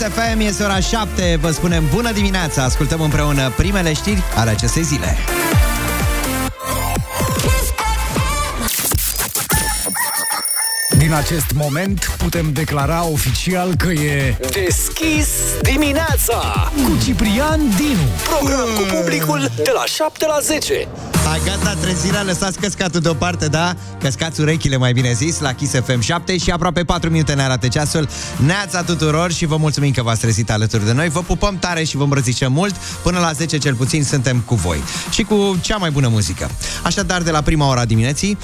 Kiss FM, este ora 7, vă spunem bună dimineața, ascultăm împreună primele știri ale acestei zile. Din acest moment putem declara oficial că e deschis dimineața cu Ciprian Dinu. Program cu publicul de la 7 la 10. Hai, gata, trezirea, lăsați căscatul deoparte, da? Căscați urechile, mai bine zis, la Kiss FM 7 și aproape 4 minute ne arată ceasul. Neața tuturor și vă mulțumim că v-ați trezit alături de noi. Vă pupăm tare și vă îmbrățișăm mult. Până la 10 cel puțin suntem cu voi. Și cu cea mai bună muzică. Așadar, de la prima ora dimineții,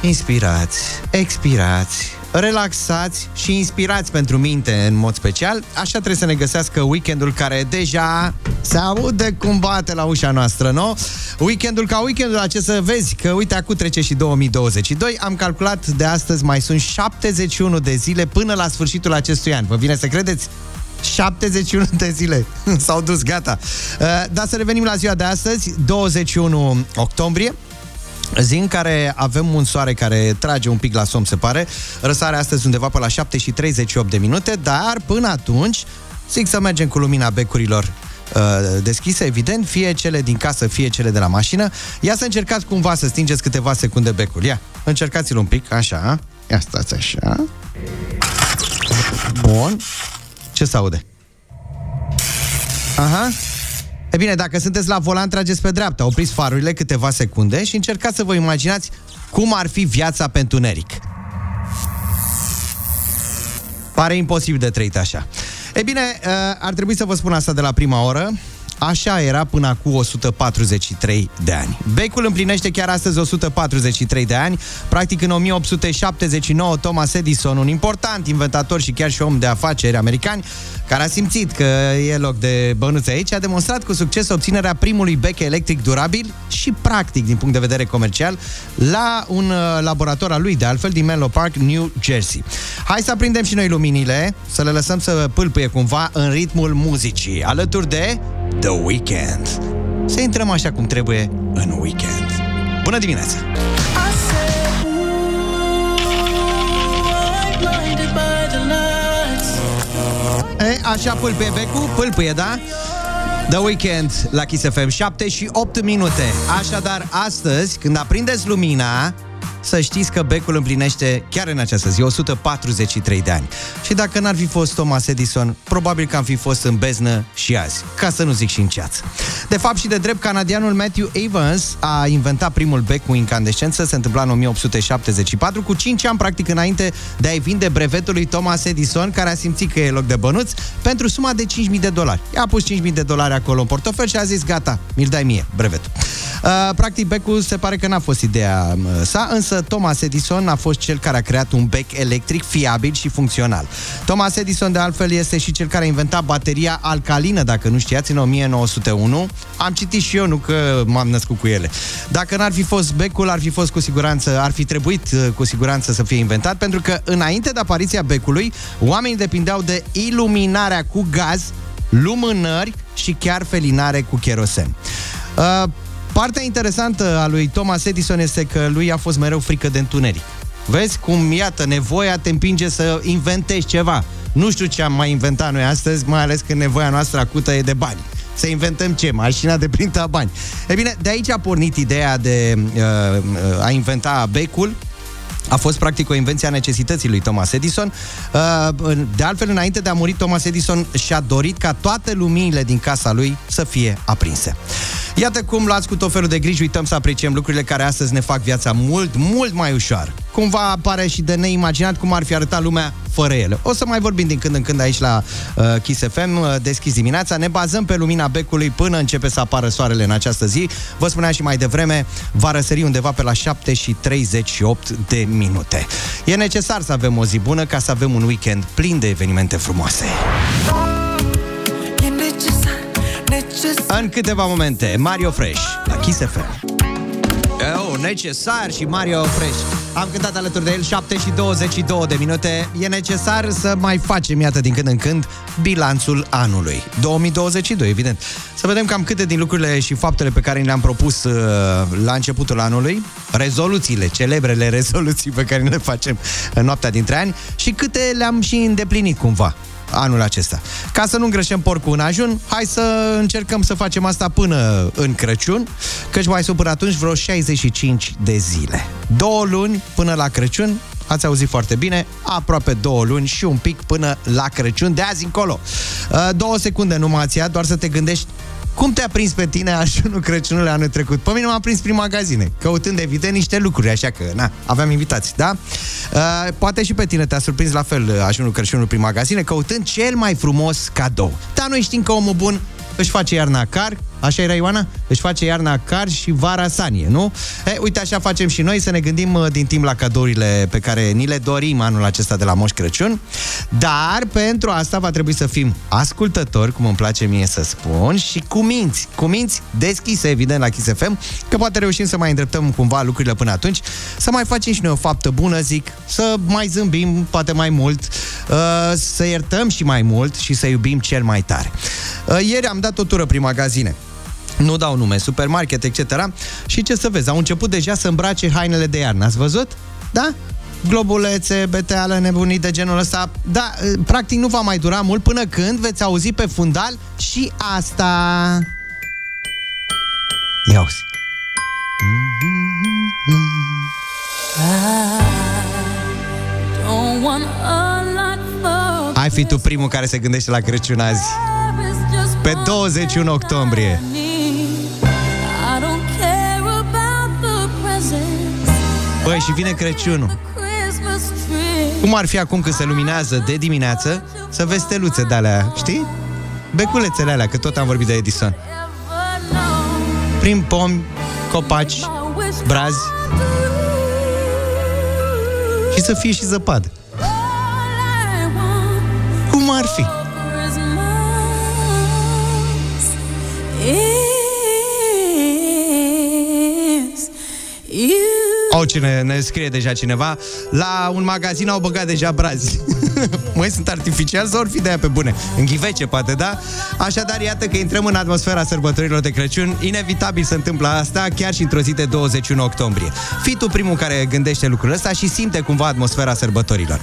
inspirați, expirați, relaxați și inspirați pentru minte în mod special. Așa trebuie să ne găsească weekendul care deja se aude cum bate la ușa noastră, nu? Weekendul ca weekendul acesta, să vezi că uite, acum trece și 2022. Am calculat de astăzi mai sunt 71 de zile până la sfârșitul acestui an. Vă vine să credeți? 71 de zile. S-au dus, gata. Uh, dar să revenim la ziua de astăzi, 21 octombrie. Zi în care avem un soare care trage un pic la somn, se pare. Răsare astăzi undeva pe la 7 și 38 de minute, dar până atunci, zic să mergem cu lumina becurilor uh, deschise, evident, fie cele din casă, fie cele de la mașină. Ia să încercați cumva să stingeți câteva secunde becul. Ia, încercați-l un pic, așa. Ia stați așa. Bun. Ce se aude? Aha. E bine, dacă sunteți la volan, trageți pe dreapta, opriți farurile câteva secunde și încercați să vă imaginați cum ar fi viața pe întuneric. Pare imposibil de trăit așa. E bine, uh, ar trebui să vă spun asta de la prima oră. Așa era până acum 143 de ani. Becul împlinește chiar astăzi 143 de ani. Practic în 1879 Thomas Edison, un important inventator și chiar și om de afaceri american, care a simțit că e loc de bănuți aici, a demonstrat cu succes obținerea primului bec electric durabil și practic din punct de vedere comercial la un uh, laborator al lui, de altfel, din Menlo Park, New Jersey. Hai să aprindem și noi luminile, să le lăsăm să pâlpâie cumva în ritmul muzicii, alături de The Weeknd. Să intrăm așa cum trebuie în weekend. Bună dimineața! E, așa pâlpâie becul, pâlpâie, da? The Weekend la Kiss FM 7 și 8 minute. Așadar, astăzi, când aprindeți lumina, să știți că becul împlinește chiar în această zi 143 de ani. Și dacă n-ar fi fost Thomas Edison, probabil că am fi fost în beznă și azi, ca să nu zic și în ceață. De fapt și de drept, canadianul Matthew Evans a inventat primul bec cu incandescență, se întâmpla în 1874, cu 5 ani practic înainte de a-i vinde brevetul lui Thomas Edison, care a simțit că e loc de bănuț, pentru suma de 5.000 de dolari. I-a pus 5.000 de dolari acolo în portofel și a zis, gata, mi-l dai mie, brevetul. Uh, practic, becul se pare că n-a fost ideea uh, sa, însă Thomas Edison a fost cel care a creat un bec electric fiabil și funcțional. Thomas Edison, de altfel, este și cel care a inventat bateria alcalină, dacă nu știați, în 1901. Am citit și eu, nu că m-am născut cu ele. Dacă n-ar fi fost becul, ar fi fost cu siguranță, ar fi trebuit uh, cu siguranță să fie inventat, pentru că înainte de apariția becului, oamenii depindeau de iluminarea cu gaz, lumânări și chiar felinare cu cherosen. Uh, Partea interesantă a lui Thomas Edison este că lui a fost mereu frică de întuneric. Vezi cum, iată, nevoia te împinge să inventezi ceva. Nu știu ce am mai inventat noi astăzi, mai ales când nevoia noastră acută e de bani. Să inventăm ce? Mașina de printa bani. E bine, de aici a pornit ideea de uh, uh a inventa becul, a fost practic o invenție a necesității lui Thomas Edison. Uh, de altfel, înainte de a muri, Thomas Edison și-a dorit ca toate luminile din casa lui să fie aprinse. Iată cum luați cu tot felul de griji, uităm să apreciem lucrurile care astăzi ne fac viața mult, mult mai ușoară. Cumva apare și de neimaginat cum ar fi arătat lumea fără ele. O să mai vorbim din când în când aici la uh, Kiss FM, uh, deschis dimineața. Ne bazăm pe lumina becului până începe să apară soarele în această zi. Vă spuneam și mai devreme, va răsări undeva pe la 7 și 38 de minute. E necesar să avem o zi bună ca să avem un weekend plin de evenimente frumoase. În câteva momente, Mario Fresh la Kiss FM. Oh, necesar și Mario Fresh. Am cântat alături de el 7 și 22 de minute. E necesar să mai facem, iată, din când în când, bilanțul anului. 2022, evident. Să vedem cam câte din lucrurile și faptele pe care le-am propus uh, la începutul anului, rezoluțiile, celebrele rezoluții pe care le facem în noaptea dintre ani și câte le-am și îndeplinit cumva anul acesta. Ca să nu îngreșăm porcul în ajun, hai să încercăm să facem asta până în Crăciun, căci mai sunt până atunci vreo 65 de zile. Două luni până la Crăciun, ați auzit foarte bine, aproape două luni și un pic până la Crăciun, de azi încolo. Uh, două secunde nu m-ați ția, doar să te gândești cum te-a prins pe tine ajunul Crăciunului anul trecut? Pe mine m-a prins prin magazine, căutând evident niște lucruri, așa că, na, aveam invitații, da? Uh, poate și pe tine te-a surprins la fel uh, ajunul Crăciunului prin magazine, căutând cel mai frumos cadou. Dar noi știm că omul bun își face iarna car, Așa era Ioana? Își face iarna car și vara sanie, nu? E, uite, așa facem și noi, să ne gândim uh, din timp la cadourile pe care ni le dorim anul acesta de la Moș Crăciun. Dar pentru asta va trebui să fim ascultători, cum îmi place mie să spun, și cu minți. Cu minți deschise, evident, la Kiss FM, că poate reușim să mai îndreptăm cumva lucrurile până atunci, să mai facem și noi o faptă bună, zic, să mai zâmbim, poate mai mult, uh, să iertăm și mai mult și să iubim cel mai tare. Uh, ieri am dat o tură prin magazine nu dau nume, supermarket, etc. Și ce să vezi, au început deja să îmbrace hainele de iarnă. Ați văzut? Da? globulețe, beteală, nebunii de genul ăsta. Da, practic nu va mai dura mult până când veți auzi pe fundal și asta. Ia uzi. Ai fi tu primul care se gândește la Crăciun azi. Pe 21 octombrie. Băi, și vine Crăciunul. Cum ar fi acum când se luminează de dimineață să vezi steluțe de alea, știi? Beculețele alea, că tot am vorbit de Edison. Prin pomi, copaci, brazi și să fie și zăpadă. Cum ar fi? Au cine ne scrie deja cineva. La un magazin au băgat deja brazi. Măi, sunt artificial sau or fi de aia pe bune? În ghivece, poate, da? Așadar, iată că intrăm în atmosfera sărbătorilor de Crăciun. Inevitabil se întâmplă asta Chiar și într-o zi de 21 octombrie. Fii tu primul care gândește lucrul ăsta Și simte cumva atmosfera sărbătorilor.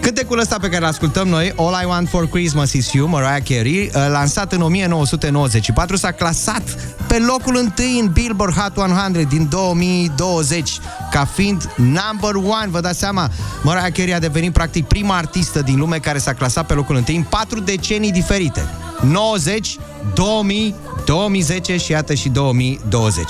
Cântecul ăsta pe care îl ascultăm noi All I Want For Christmas Is You, Mariah Carey Lansat în 1994 S-a clasat pe locul întâi în Billboard Hot 100 din 2020 ca fiind number one. Vă dați seama, Mariah Carey a devenit practic prima artistă din lume care s-a clasat pe locul întâi în patru decenii diferite. 90, 2000, 2010 și iată și 2020.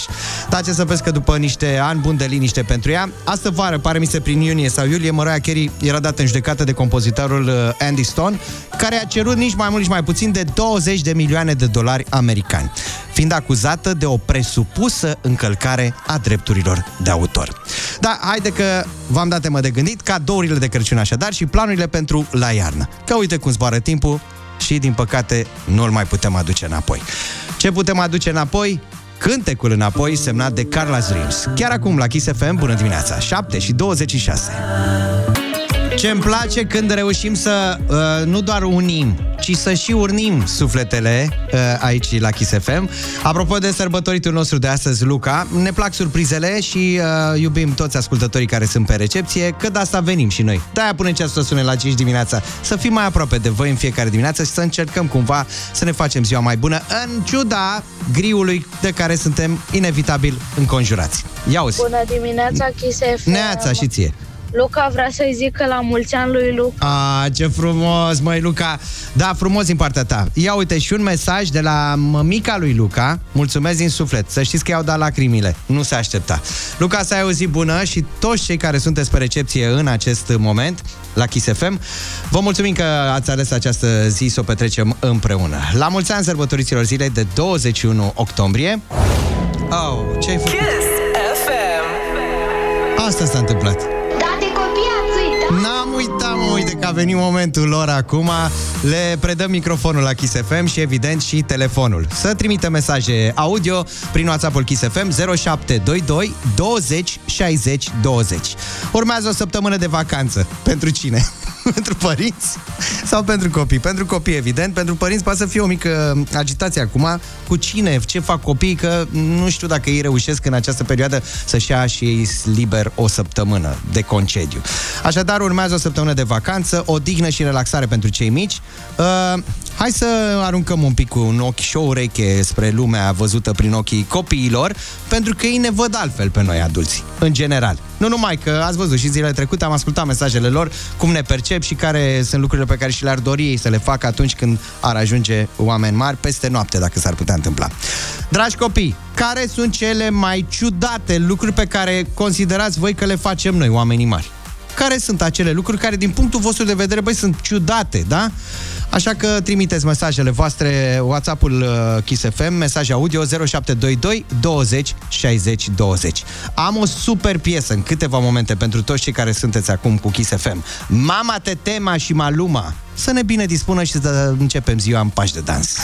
Dați să vezi că după niște ani buni de liniște pentru ea, astă vară, pare mi se prin iunie sau iulie, Mariah Carey era dată în judecată de compozitorul uh, Andy Stone, care a cerut nici mai mult, nici mai puțin de 20 de milioane de dolari americani, fiind acuzată de o presupusă încălcare a drepturilor de autor. Da, haide că v-am dat temă de gândit, cadourile de Crăciun așadar și planurile pentru la iarnă. Că uite cum zboară timpul, și, din păcate, nu-l mai putem aduce înapoi. Ce putem aduce înapoi? Cântecul înapoi semnat de Carla Dreams. Chiar acum la Kiss FM, bună dimineața, 7 și 26. Ce îmi place când reușim să uh, nu doar unim, ci să și urnim sufletele uh, aici la Kiss FM. Apropo de sărbătoritul nostru de astăzi, Luca, ne plac surprizele și uh, iubim toți ascultătorii care sunt pe recepție, că de asta venim și noi. De-aia punem ceasul să sune la 5 dimineața, să fim mai aproape de voi în fiecare dimineață și să încercăm cumva să ne facem ziua mai bună, în ciuda griului de care suntem inevitabil înconjurați. Ia uzi! Bună dimineața, Kiss FM! Neața și ție! Luca vrea să-i zică la mulți ani lui Luca. A, ce frumos, măi, Luca. Da, frumos din partea ta. Ia uite și un mesaj de la mămica lui Luca. Mulțumesc din suflet. Să știți că i-au dat lacrimile. Nu se aștepta. Luca, să ai o zi bună și toți cei care sunteți pe recepție în acest moment la Kiss FM. Vă mulțumim că ați ales această zi să o petrecem împreună. La mulți ani sărbătoriților zilei de 21 octombrie. Oh, ce-ai făcut? Kiss FM. Asta s-a întâmplat. N-am uitat, mă, uite că a venit momentul lor acum. Le predăm microfonul la Kiss FM și evident și telefonul. Să trimită mesaje audio prin WhatsApp-ul Kiss FM 0722 20 60 20. Urmează o săptămână de vacanță. Pentru cine? pentru părinți sau pentru copii? Pentru copii, evident. Pentru părinți poate să fie o mică agitație acum. Cu cine? Ce fac copiii? Că nu știu dacă ei reușesc în această perioadă să-și ia și ei liber o săptămână de concediu. Așadar, urmează o săptămână de vacanță, odihnă și relaxare pentru cei mici. Uh, hai să aruncăm un pic cu un ochi și o ureche spre lumea văzută prin ochii copiilor, pentru că ei ne văd altfel pe noi adulți, în general. Nu numai că ați văzut și zilele trecute am ascultat mesajele lor, cum ne percep și care sunt lucrurile pe care și le-ar dori ei să le facă atunci când ar ajunge oameni mari peste noapte, dacă s-ar putea întâmpla. Dragi copii, care sunt cele mai ciudate lucruri pe care considerați voi că le facem noi, oamenii mari? Care sunt acele lucruri care, din punctul vostru de vedere, băi, sunt ciudate, da? Așa că trimiteți mesajele voastre, WhatsApp-ul uh, Kiss FM, mesaj audio 0722 20 60 20. Am o super piesă în câteva momente pentru toți cei care sunteți acum cu Kiss FM. Mama Tetema și Maluma. Să ne bine dispună și să începem ziua în pași de dans.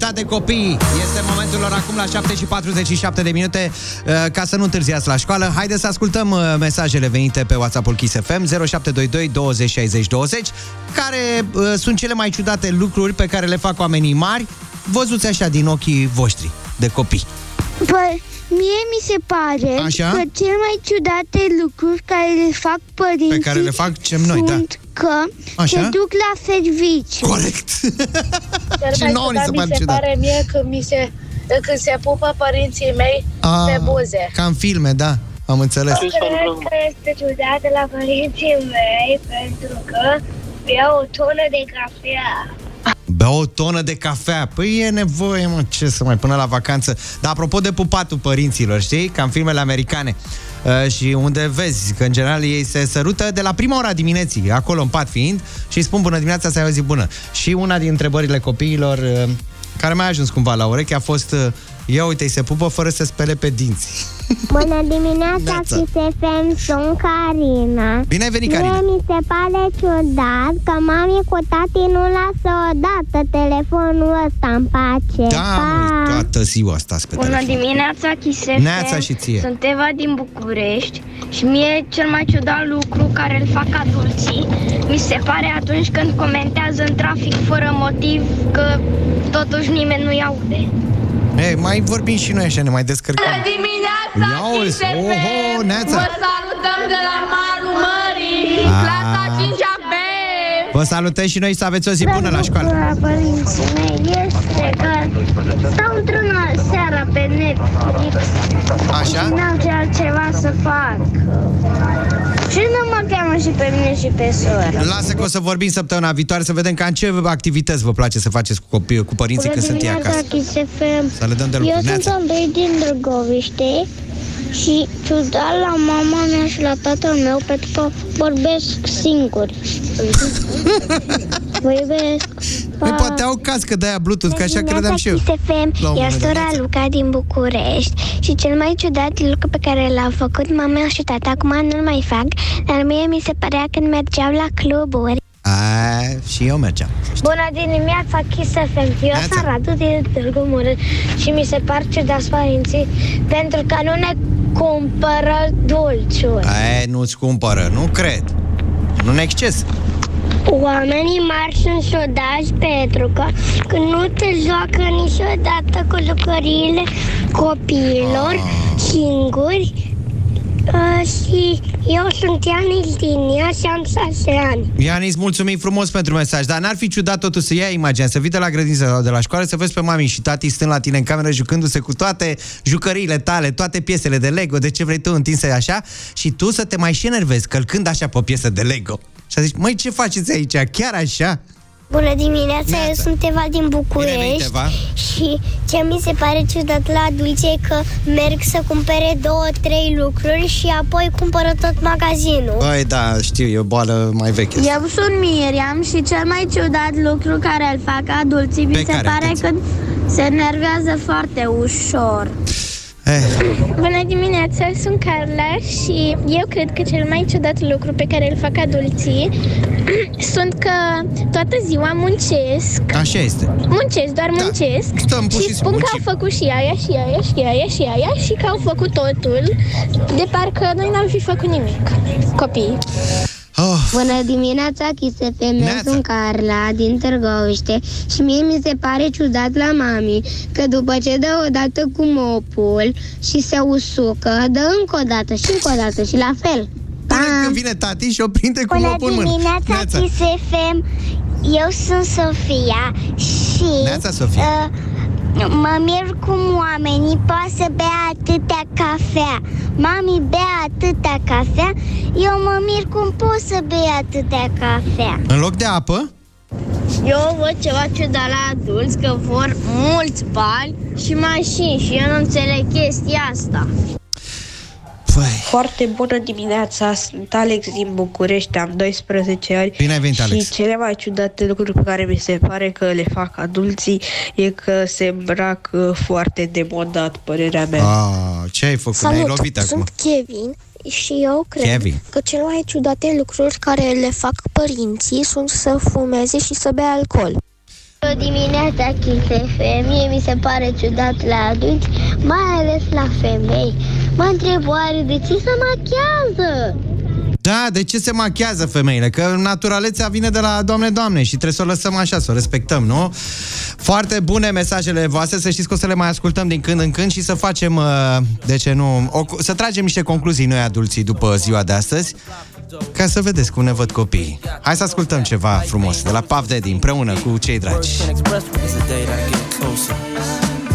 Uitat de copii. Este momentul lor acum la 7 și 47 de minute uh, ca să nu întârziați la școală. Haideți să ascultăm uh, mesajele venite pe WhatsApp-ul Kiss FM 0722 20 60 20 care uh, sunt cele mai ciudate lucruri pe care le fac oamenii mari văzuți așa din ochii voștri de copii. Păi, mie mi se pare Așa? că cele mai ciudate lucruri care le fac părinții Pe care le facem noi, da. Sunt că Așa? se duc la serviciu. Corect. Cel Și mai nouă ni ciudat se mi pare se ciudat. pare mie când, mi se, când se pupă părinții mei Ah, pe buze. Ca în filme, da. Am înțeles. Cred că este ciudat la părinții mei pentru că iau o tonă de cafea. Bea o tonă de cafea. Păi e nevoie, mă, ce să mai până la vacanță. Dar apropo de pupatul părinților, știi? Ca în filmele americane. Uh, și unde vezi că în general ei se sărută de la prima ora dimineții, acolo în pat fiind, și îi spun bună dimineața, să ai o zi bună. Și una din întrebările copiilor uh, care mai a ajuns cumva la ureche a fost uh, ia uite, îi se pupă fără să spele pe dinți. Bună dimineața, Neața. FM, sunt Carina. Bine ai venit, Mie Carina! mi se pare ciudat că mami cu tati nu lasă odată telefonul ăsta în pace. Da, măi, toată ziua asta pe Bună telefon. dimineața, Chisefem. Neața și ție. Sunt Eva din București și mie cel mai ciudat lucru care îl fac adulții mi se pare atunci când comentează în trafic fără motiv că totuși nimeni nu-i aude. Ei, mai vorbim și noi așa, ne mai descărcăm. dimineața, Ia uzi, Kiss FM. oho, Neața. Vă salutăm de la Malul Mării, Ah. clasa 5-a B. Vă salutăm și noi să aveți o zi bună la școală. La părinții mei este că stau într-una seara pe Netflix Așa? N-am ce altceva să fac. Și pe mine și pe soră. Lasă că o să vorbim săptămâna viitoare să vedem cam ce activități vă place să faceți cu copii, cu părinții când sunt ei acasă. FM. Să le dăm de Eu lucru. sunt Neața. Andrei din Drăgoviște și ciudat la mama mea și la tatăl meu pentru că vorbesc singuri. Vă iubesc. Păi poate au cască de aia Bluetooth, că așa credeam și eu. FM. La un Eu moment sunt dat. Dora Luca din București și cel mai ciudat lucru pe care l-au făcut mama și tata, acum nu-l mai fac, dar mie mi se părea când mergeau la cluburi. A, și eu mergeam. Bună dimineața, Kiss FM. Eu Neața. sunt Radu din Târgu Mureș și mi se par ciudați părinții pentru că nu ne cumpără dulciuri. Aia nu-ți cumpără, nu cred. Nu în exces. Oamenii mari sunt ciudați pentru că când nu te joacă niciodată cu lucrările copiilor singuri uh, și eu sunt Ianis din ea și am șase ani. Ianis, mulțumim frumos pentru mesaj, dar n-ar fi ciudat totul să iei imaginea, să vii de la grădină sau de la școală, să vezi pe mami și tati stând la tine în cameră jucându-se cu toate jucăriile tale, toate piesele de Lego, de ce vrei tu întinse așa, și tu să te mai și enervezi călcând așa pe o piesă de Lego. Și a zis, măi, ce faceți aici? Chiar așa? Bună dimineața, Neața. eu sunt Eva din Bine București venit, Eva. și ce mi se pare ciudat la adulți e că merg să cumpere două, trei lucruri și apoi cumpără tot magazinul. Băi, da, știu, e o boală mai veche. Eu sunt Miriam și cel mai ciudat lucru care îl fac adulții mi Pe se care? pare Atenție. când Se enervează foarte ușor. Eh, Bună dimineața, sunt Carla și eu cred că cel mai ciudat lucru pe care îl fac adulții sunt că toată ziua muncesc așa este. Muncesc, doar Da. muncesc Stăm pur și și spun că muncim. au făcut și aia, și aia, și aia, și aia și că au făcut totul de parcă noi n-am fi făcut nimic, copiii. Oh, Bună dimineața, Chisefem, Neața. sunt Carla din Târgoviște și mie mi se pare ciudat la mami că după ce dă o dată cu mopul și se usucă, dă încă o dată și încă o dată și la fel. până când vine tati și o prinde cu Bună mopul în mână. dimineața, Neața. Chisefem, eu sunt Sofia și... Neața, Sofia. Uh, Mă mir cum oamenii poate să bea atâtea cafea. Mami bea atâtea cafea Eu mă mir cum pot să bea atâtea cafea. În loc de apă, Eu văd ceva ciudat la adulți că vor mulți bani și mașini și eu nu înțeleg chestia asta. Păi, Foarte bună dimineața, sunt Alex din București, am 12 ani Bine ai venit, și Alex. cele mai ciudate lucruri pe care mi se pare că le fac adulții e că se îmbracă foarte demodat, părerea mea. a, ce ai făcut? Ne-ai lovit acum. sunt Kevin și eu cred Kevin. că cele mai ciudate lucruri care le fac părinții sunt să fumeze și să bea alcool. O dimineața, Chisefe, mie mi se pare ciudat la adulți, mai ales la femei. Mă întreb oare de ce se machează? Da, de ce se machează femeile? Că naturalețea vine de la Doamne, Doamne și trebuie să o lăsăm așa, să o respectăm, nu? Foarte bune mesajele voastre, să știți că o să le mai ascultăm din când în când și să facem, uh, de ce nu, o, să tragem niște concluzii noi adulții după ziua de astăzi, ca să vedeți cum ne văd copiii. Hai să ascultăm ceva frumos de la Puff Daddy împreună cu cei dragi.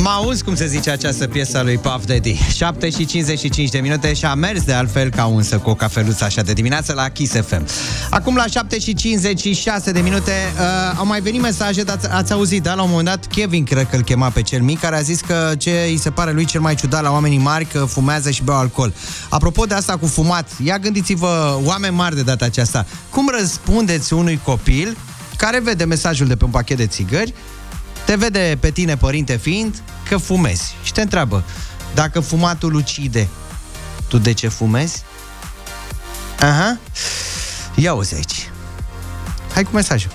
Mă auzi cum se zice această piesă a lui Puff Daddy. 7 și 55 de minute și a mers de altfel ca unsă cu o cafeluță așa de dimineață la Kiss FM Acum la 7 și 56 de minute uh, Au mai venit mesaje, dar ați, ați auzit, da? La un moment dat Kevin, cred că îl chema pe cel mic Care a zis că ce îi se pare lui cel mai ciudat la oamenii mari Că fumează și beau alcool. Apropo de asta cu fumat Ia gândiți-vă, oameni mari de data aceasta Cum răspundeți unui copil care vede mesajul de pe un pachet de țigări te vede pe tine, părinte fiind, că fumezi și te întreabă dacă fumatul ucide, tu de ce fumezi? Aha. Ia uzi aici. Hai cu mesajul.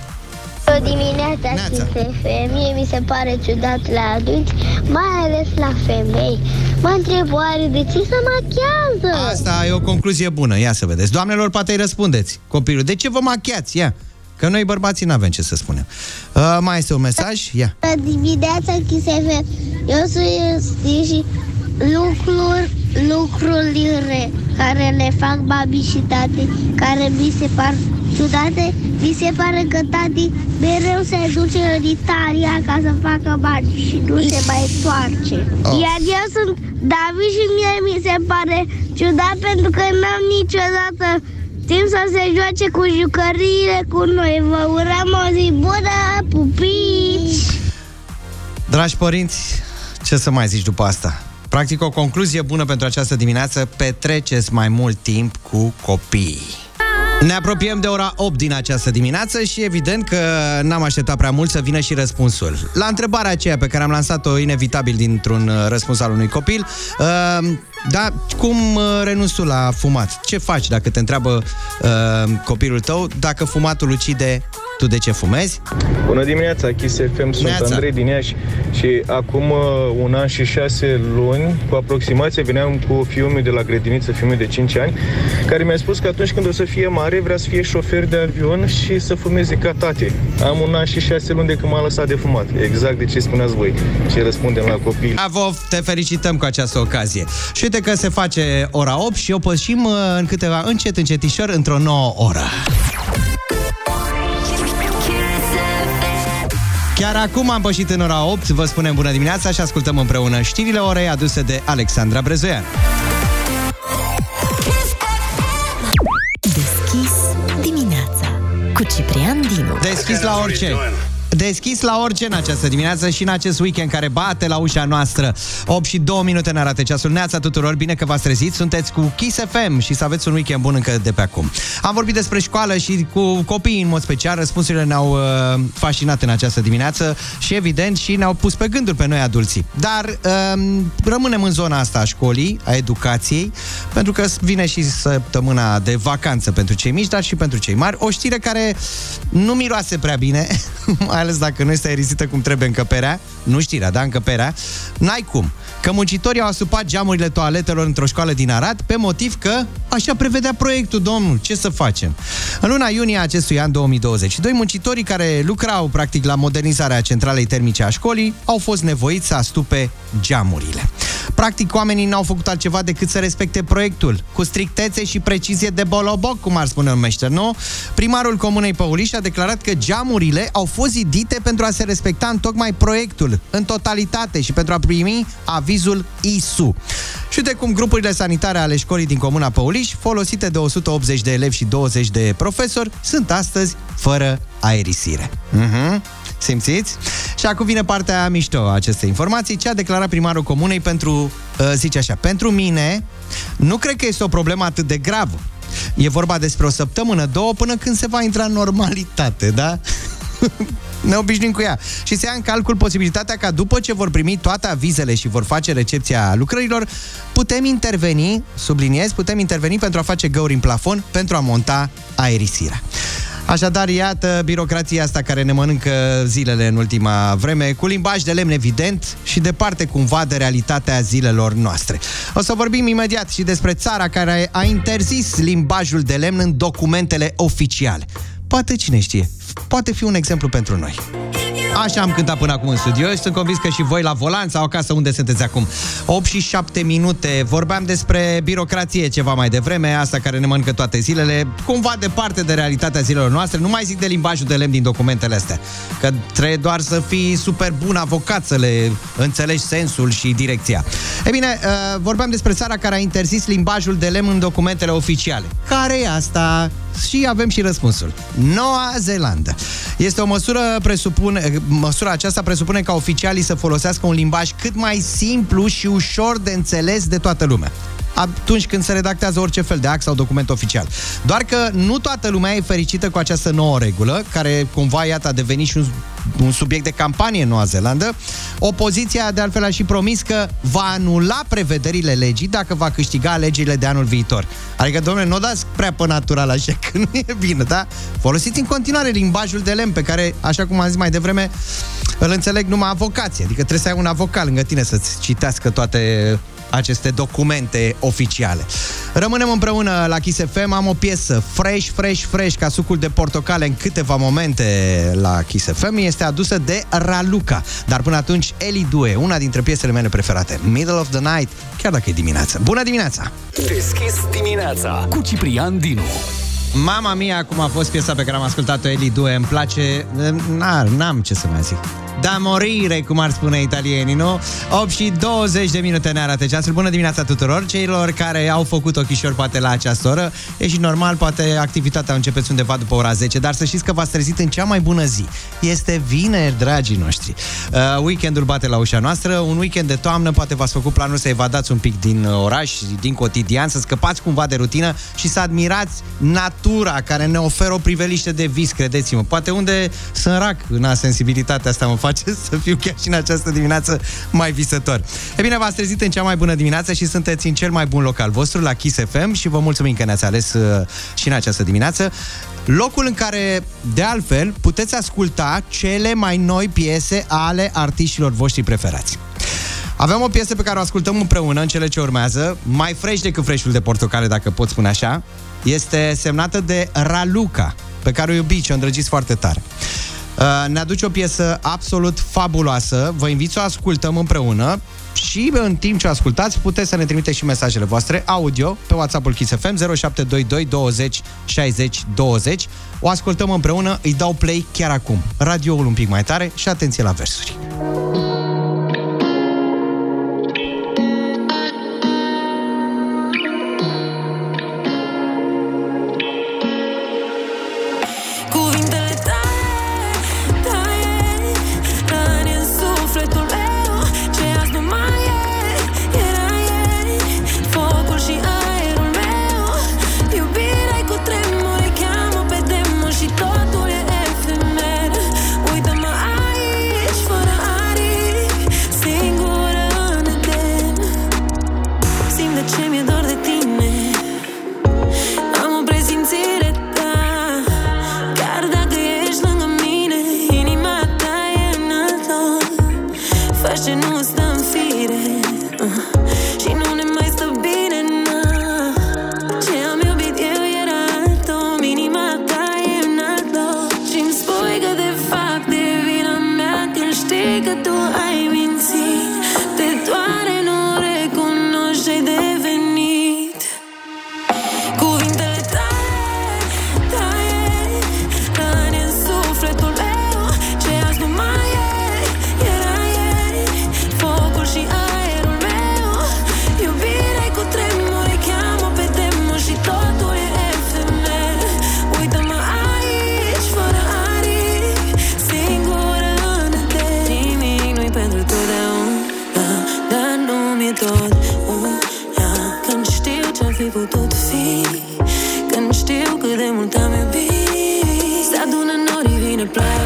O dimineața, Neața. Chisefe, mie mi se pare ciudat la adulți, mai ales la femei. Mă întreb oare de ce se machează? Asta e o concluzie bună, ia să vedeți. Doamnelor, poate îi răspundeți copilul. De ce vă machiați? Ia. Că noi bărbații nu avem ce să spunem. Uh, mai este un mesaj? Ia. Bună dimineața, Chisefe. Eu sunt Iusti și lucruri, lucrurile care le fac babi și tati, care mi se par ciudate, mi se pare că tati mereu se duce în Italia ca să facă bani și nu se mai întoarce. Oh. Iar eu sunt David și mie mi se pare ciudat pentru că n-am niciodată timp să se joace cu jucăriile cu noi. Vă urăm o zi bună, pupici! Dragi părinți, ce să mai zici după asta? Practic, o concluzie bună pentru această dimineață, petreceți mai mult timp cu copiii. Ne apropiem de ora 8 din această dimineață și evident că n-am așteptat prea mult să vină și răspunsul. La întrebarea aceea pe care am lansat-o inevitabil dintr-un uh, răspuns al unui copil, uh, da, cum uh, renunți tu la fumat? Ce faci dacă te întreabă uh, copilul tău dacă fumatul ucide, tu de ce fumezi? Bună dimineața, Kiss FM, sunt Neața. Andrei din Iași și acum uh, un an și șase luni, cu aproximație, veneam cu fiul meu de la grădiniță, fiul meu de 5 ani, care mi-a spus că atunci când o să fie mare, vrea să fie șofer de avion și să fumeze ca tate. Am un an și șase luni de când m-am lăsat de fumat. Exact de ce spuneați voi. Ce răspundem la copii. Bravo, te felicităm cu această ocazie. Și uite că se face ora 8 și o pășim uh, în câteva încet, încetișor, într-o nouă oră. Chiar acum am pășit în ora 8, vă spunem bună dimineața și ascultăm împreună știrile orei aduse de Alexandra Brezoian. Deschis dimineața cu Ciprian Dinu. Deschis la orice. Deschis la orice în această dimineață și în acest weekend care bate la ușa noastră. 8 și 2 minute ne arată ceasul. Neața tuturor, bine că v-ați trezit. Sunteți cu Kiss FM și să aveți un weekend bun încă de pe acum. Am vorbit despre școală și cu copiii în mod special. Răspunsurile ne-au uh, fascinat în această dimineață și evident și ne-au pus pe gânduri pe noi adulții. Dar uh, rămânem în zona asta a școlii, a educației, pentru că vine și săptămâna de vacanță pentru cei mici, dar și pentru cei mari. O știre care nu miroase prea bine, mai ales dacă nu este aerisită cum trebuie încăperea, nu știrea, da, încăperea, n-ai cum. Că muncitorii au asupat geamurile toaletelor într-o școală din Arad pe motiv că așa prevedea proiectul, domnul, ce să facem? În luna iunie a acestui an 2022, muncitorii care lucrau practic la modernizarea centralei termice a școlii au fost nevoiți să astupe geamurile. Practic, oamenii n-au făcut altceva decât să respecte proiectul, cu strictețe și precizie de boloboc, cum ar spune un meșter, nu? Primarul Comunei Păuliș a declarat că geamurile au fost zidite pentru a se respecta în tocmai proiectul, în totalitate și pentru a primi avizul ISU. Și de cum grupurile sanitare ale școlii din Comuna Păuliș, folosite de 180 de elevi și 20 de profesori, sunt astăzi fără aerisire. Mhm. Simțiți? Și acum vine partea mișto a acestei informații. Ce a declarat primarul comunei pentru, uh, zice așa, pentru mine, nu cred că este o problemă atât de gravă. E vorba despre o săptămână, două, până când se va intra în normalitate, da? ne obișnuim cu ea. Și se ia în calcul posibilitatea ca după ce vor primi toate avizele și vor face recepția lucrărilor, putem interveni, subliniez, putem interveni pentru a face găuri în plafon, pentru a monta aerisirea. Așadar, iată birocrația asta care ne mănâncă zilele în ultima vreme, cu limbaj de lemn evident și departe cumva de realitatea zilelor noastre. O să vorbim imediat și despre țara care a interzis limbajul de lemn în documentele oficiale. Poate cine știe, poate fi un exemplu pentru noi. Așa am cântat până acum în studio și sunt convins că și voi la volan sau acasă unde sunteți acum. 8 și 7 minute. Vorbeam despre birocrație ceva mai devreme, asta care ne mănâncă toate zilele, cumva departe de realitatea zilelor noastre. Nu mai zic de limbajul de lemn din documentele astea, că trebuie doar să fii super bun avocat să le înțelegi sensul și direcția. E bine, uh, vorbeam despre țara care a interzis limbajul de lemn în documentele oficiale. Care e asta? Și avem și răspunsul. Noua Zeelandă. Este o măsură presupune, măsura aceasta presupune ca oficialii să folosească un limbaj cât mai simplu și ușor de înțeles de toată lumea atunci când se redactează orice fel de act sau document oficial. Doar că nu toată lumea e fericită cu această nouă regulă, care cumva, iată, a devenit și un, un subiect de campanie în Noua Zeelandă. Opoziția, de altfel, a și promis că va anula prevederile legii dacă va câștiga alegerile de anul viitor. Adică, domnule, nu o dați prea pe natural așa, că nu e bine, da? Folosiți în continuare limbajul de lemn pe care, așa cum am zis mai devreme, îl înțeleg numai avocație. Adică trebuie să ai un avocat lângă tine să-ți citească toate aceste documente oficiale. Rămânem împreună la Kiss FM, am o piesă fresh, fresh, fresh, ca sucul de portocale în câteva momente la Kiss FM, este adusă de Raluca. Dar până atunci, Eli Due, una dintre piesele mele preferate, Middle of the Night, chiar dacă e dimineața. Bună dimineața! Deschis dimineața cu Ciprian Dinu. Mama mia, cum a fost piesa pe care am ascultat-o, Eli Due, îmi place... N-am ce să mai zic da morire, cum ar spune italienii, nu? 8 și 20 de minute ne arată ceasul. Bună dimineața tuturor celor care au făcut ochișori poate la această oră. E și normal, poate activitatea începeți undeva după ora 10, dar să știți că v-ați trezit în cea mai bună zi. Este vineri, dragii noștri. Uh, weekendul bate la ușa noastră, un weekend de toamnă, poate v-ați făcut planul să evadați un pic din uh, oraș, din cotidian, să scăpați cumva de rutină și să admirați natura care ne oferă o priveliște de vis, credeți-mă. Poate unde sunt rac în sensibilitatea asta mă face să fiu chiar și în această dimineață mai visător. E bine, v-ați trezit în cea mai bună dimineață și sunteți în cel mai bun loc al vostru, la Kiss FM și vă mulțumim că ne-ați ales uh, și în această dimineață. Locul în care, de altfel, puteți asculta cele mai noi piese ale artiștilor voștri preferați. Avem o piesă pe care o ascultăm împreună în cele ce urmează, mai fresh decât freșul de portocale, dacă pot spune așa. Este semnată de Raluca, pe care o iubiți și o îndrăgiți foarte tare. Uh, ne aduce o piesă absolut fabuloasă. Vă invit să o ascultăm împreună și în timp ce o ascultați puteți să ne trimiteți și mesajele voastre audio pe WhatsApp-ul Kiss FM 0722 20 60 20. O ascultăm împreună, îi dau play chiar acum. Radioul un pic mai tare și atenție la versuri.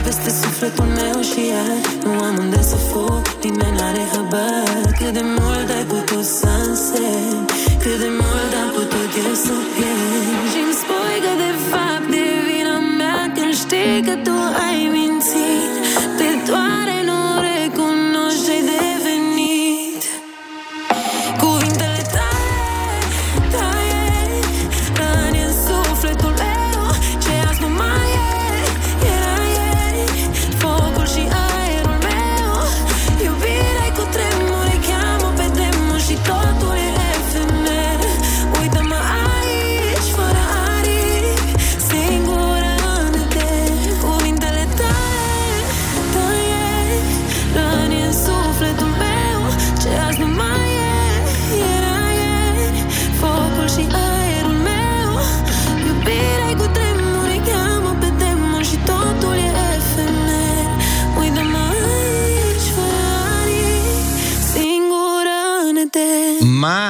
Peste sufletul meu și ea Nu am unde să fug, nimeni n-are habar. Cât de mult ai putut să însemn Cât de mult am putut eu să pierd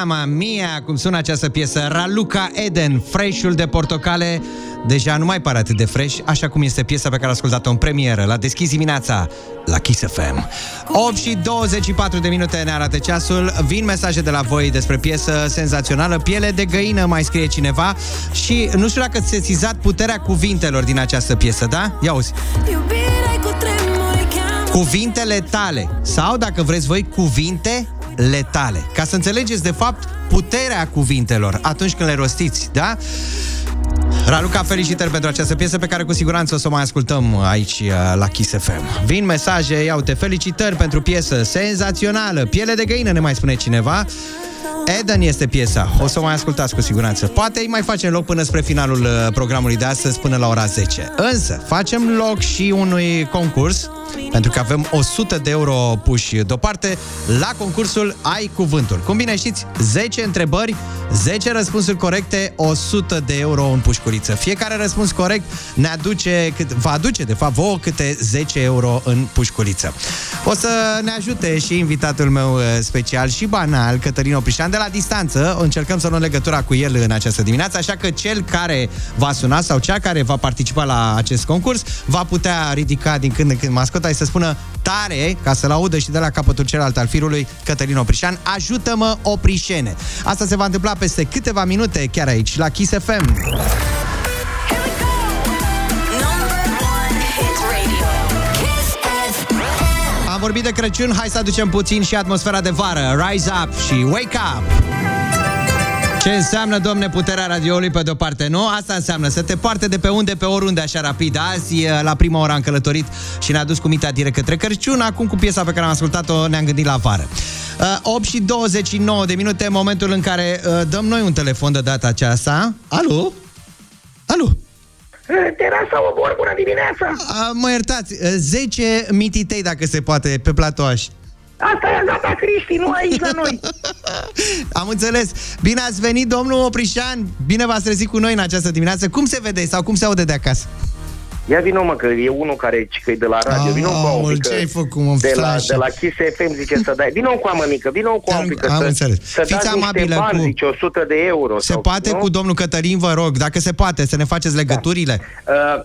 Mama mia, cum sună această piesă Raluca Eden, freșul de portocale Deja nu mai pare atât de fresh Așa cum este piesa pe care a ascultat-o în premieră La deschis dimineața la Kiss FM 8 și 24 de minute ne arată ceasul. Vin mesaje de la voi despre piesă senzațională Piele de găină, mai scrie cineva. Și nu știu dacă ați sesizat puterea cuvintelor din această piesă, da? Ia uzi Iubirea cu tremure Cheamă. Cuvintele tale. Sau, dacă vreți voi, cuvinte letale. Ca să înțelegeți, de fapt, puterea cuvintelor atunci când le rostiți, da? Raluca, felicitări pentru această piesă pe care cu siguranță o să o mai ascultăm aici uh, la Kiss FM. Vin mesaje, iau te felicitări pentru piesă senzațională, piele de găină, ne mai spune cineva. Eden este piesa, o să o mai ascultați cu siguranță. Poate îi mai facem loc până spre finalul uh, programului de astăzi, până la ora 10. Însă, facem loc și unui concurs, pentru că avem 100 de euro puși deoparte la concursul Ai Cuvântul. Cum bine știți, 10 întrebări, 10 răspunsuri corecte, 100 de euro în pușculiță. Fiecare răspuns corect ne aduce, cât, va aduce, de fapt, vouă câte 10 euro în pușculiță. O să ne ajute și invitatul meu uh, special și banal, Cătălin Oprișan, de la distanță. Încercăm să luăm legătura cu el în această dimineață, așa că cel care va suna sau cea care va participa la acest concurs va putea ridica din când în când mascota și să spună tare, ca să-l audă și de la capătul celălalt al firului, Cătălin Oprișan, ajută-mă Oprișene. Asta se va întâmpla peste câteva minute chiar aici, la Kiss FM. Am vorbit de Crăciun, hai să aducem puțin și atmosfera de vară. Rise up și wake up! Ce înseamnă, domne, puterea radioului pe de-o parte, nu? Asta înseamnă să te poarte de pe unde, pe oriunde, așa rapid. Azi, la prima oră am călătorit și ne-a dus cu mintea direct către Crăciun. Acum, cu piesa pe care am ascultat-o, ne-am gândit la vară. Uh, 8 și 29 de minute, momentul în care uh, dăm noi un telefon de data aceasta. Alo? Alo? Terasa Obor, bună dimineața! Uh, mă iertați, uh, 10 mititei, dacă se poate, pe platoaș. Asta e Agata Cristi, nu aici la noi. Am înțeles. Bine ați venit, domnul Oprișan. Bine v-ați trezit cu noi în această dimineață. Cum se vede sau cum se aude de acasă? Ia vino mă, că e unul care că e de la radio. Vino cu o Aoleu, mică. ce ai făcut, mă, de la, Flașă? de la Kiss FM zice să dai. Vino cu amă mică, vino cu amă mică. am să, înțeles. Să Fiți dați niște amabilă bani, cu- zice 100 de euro. Se sau, poate nu? cu domnul Cătălin, vă rog, dacă se poate, să ne faceți legăturile.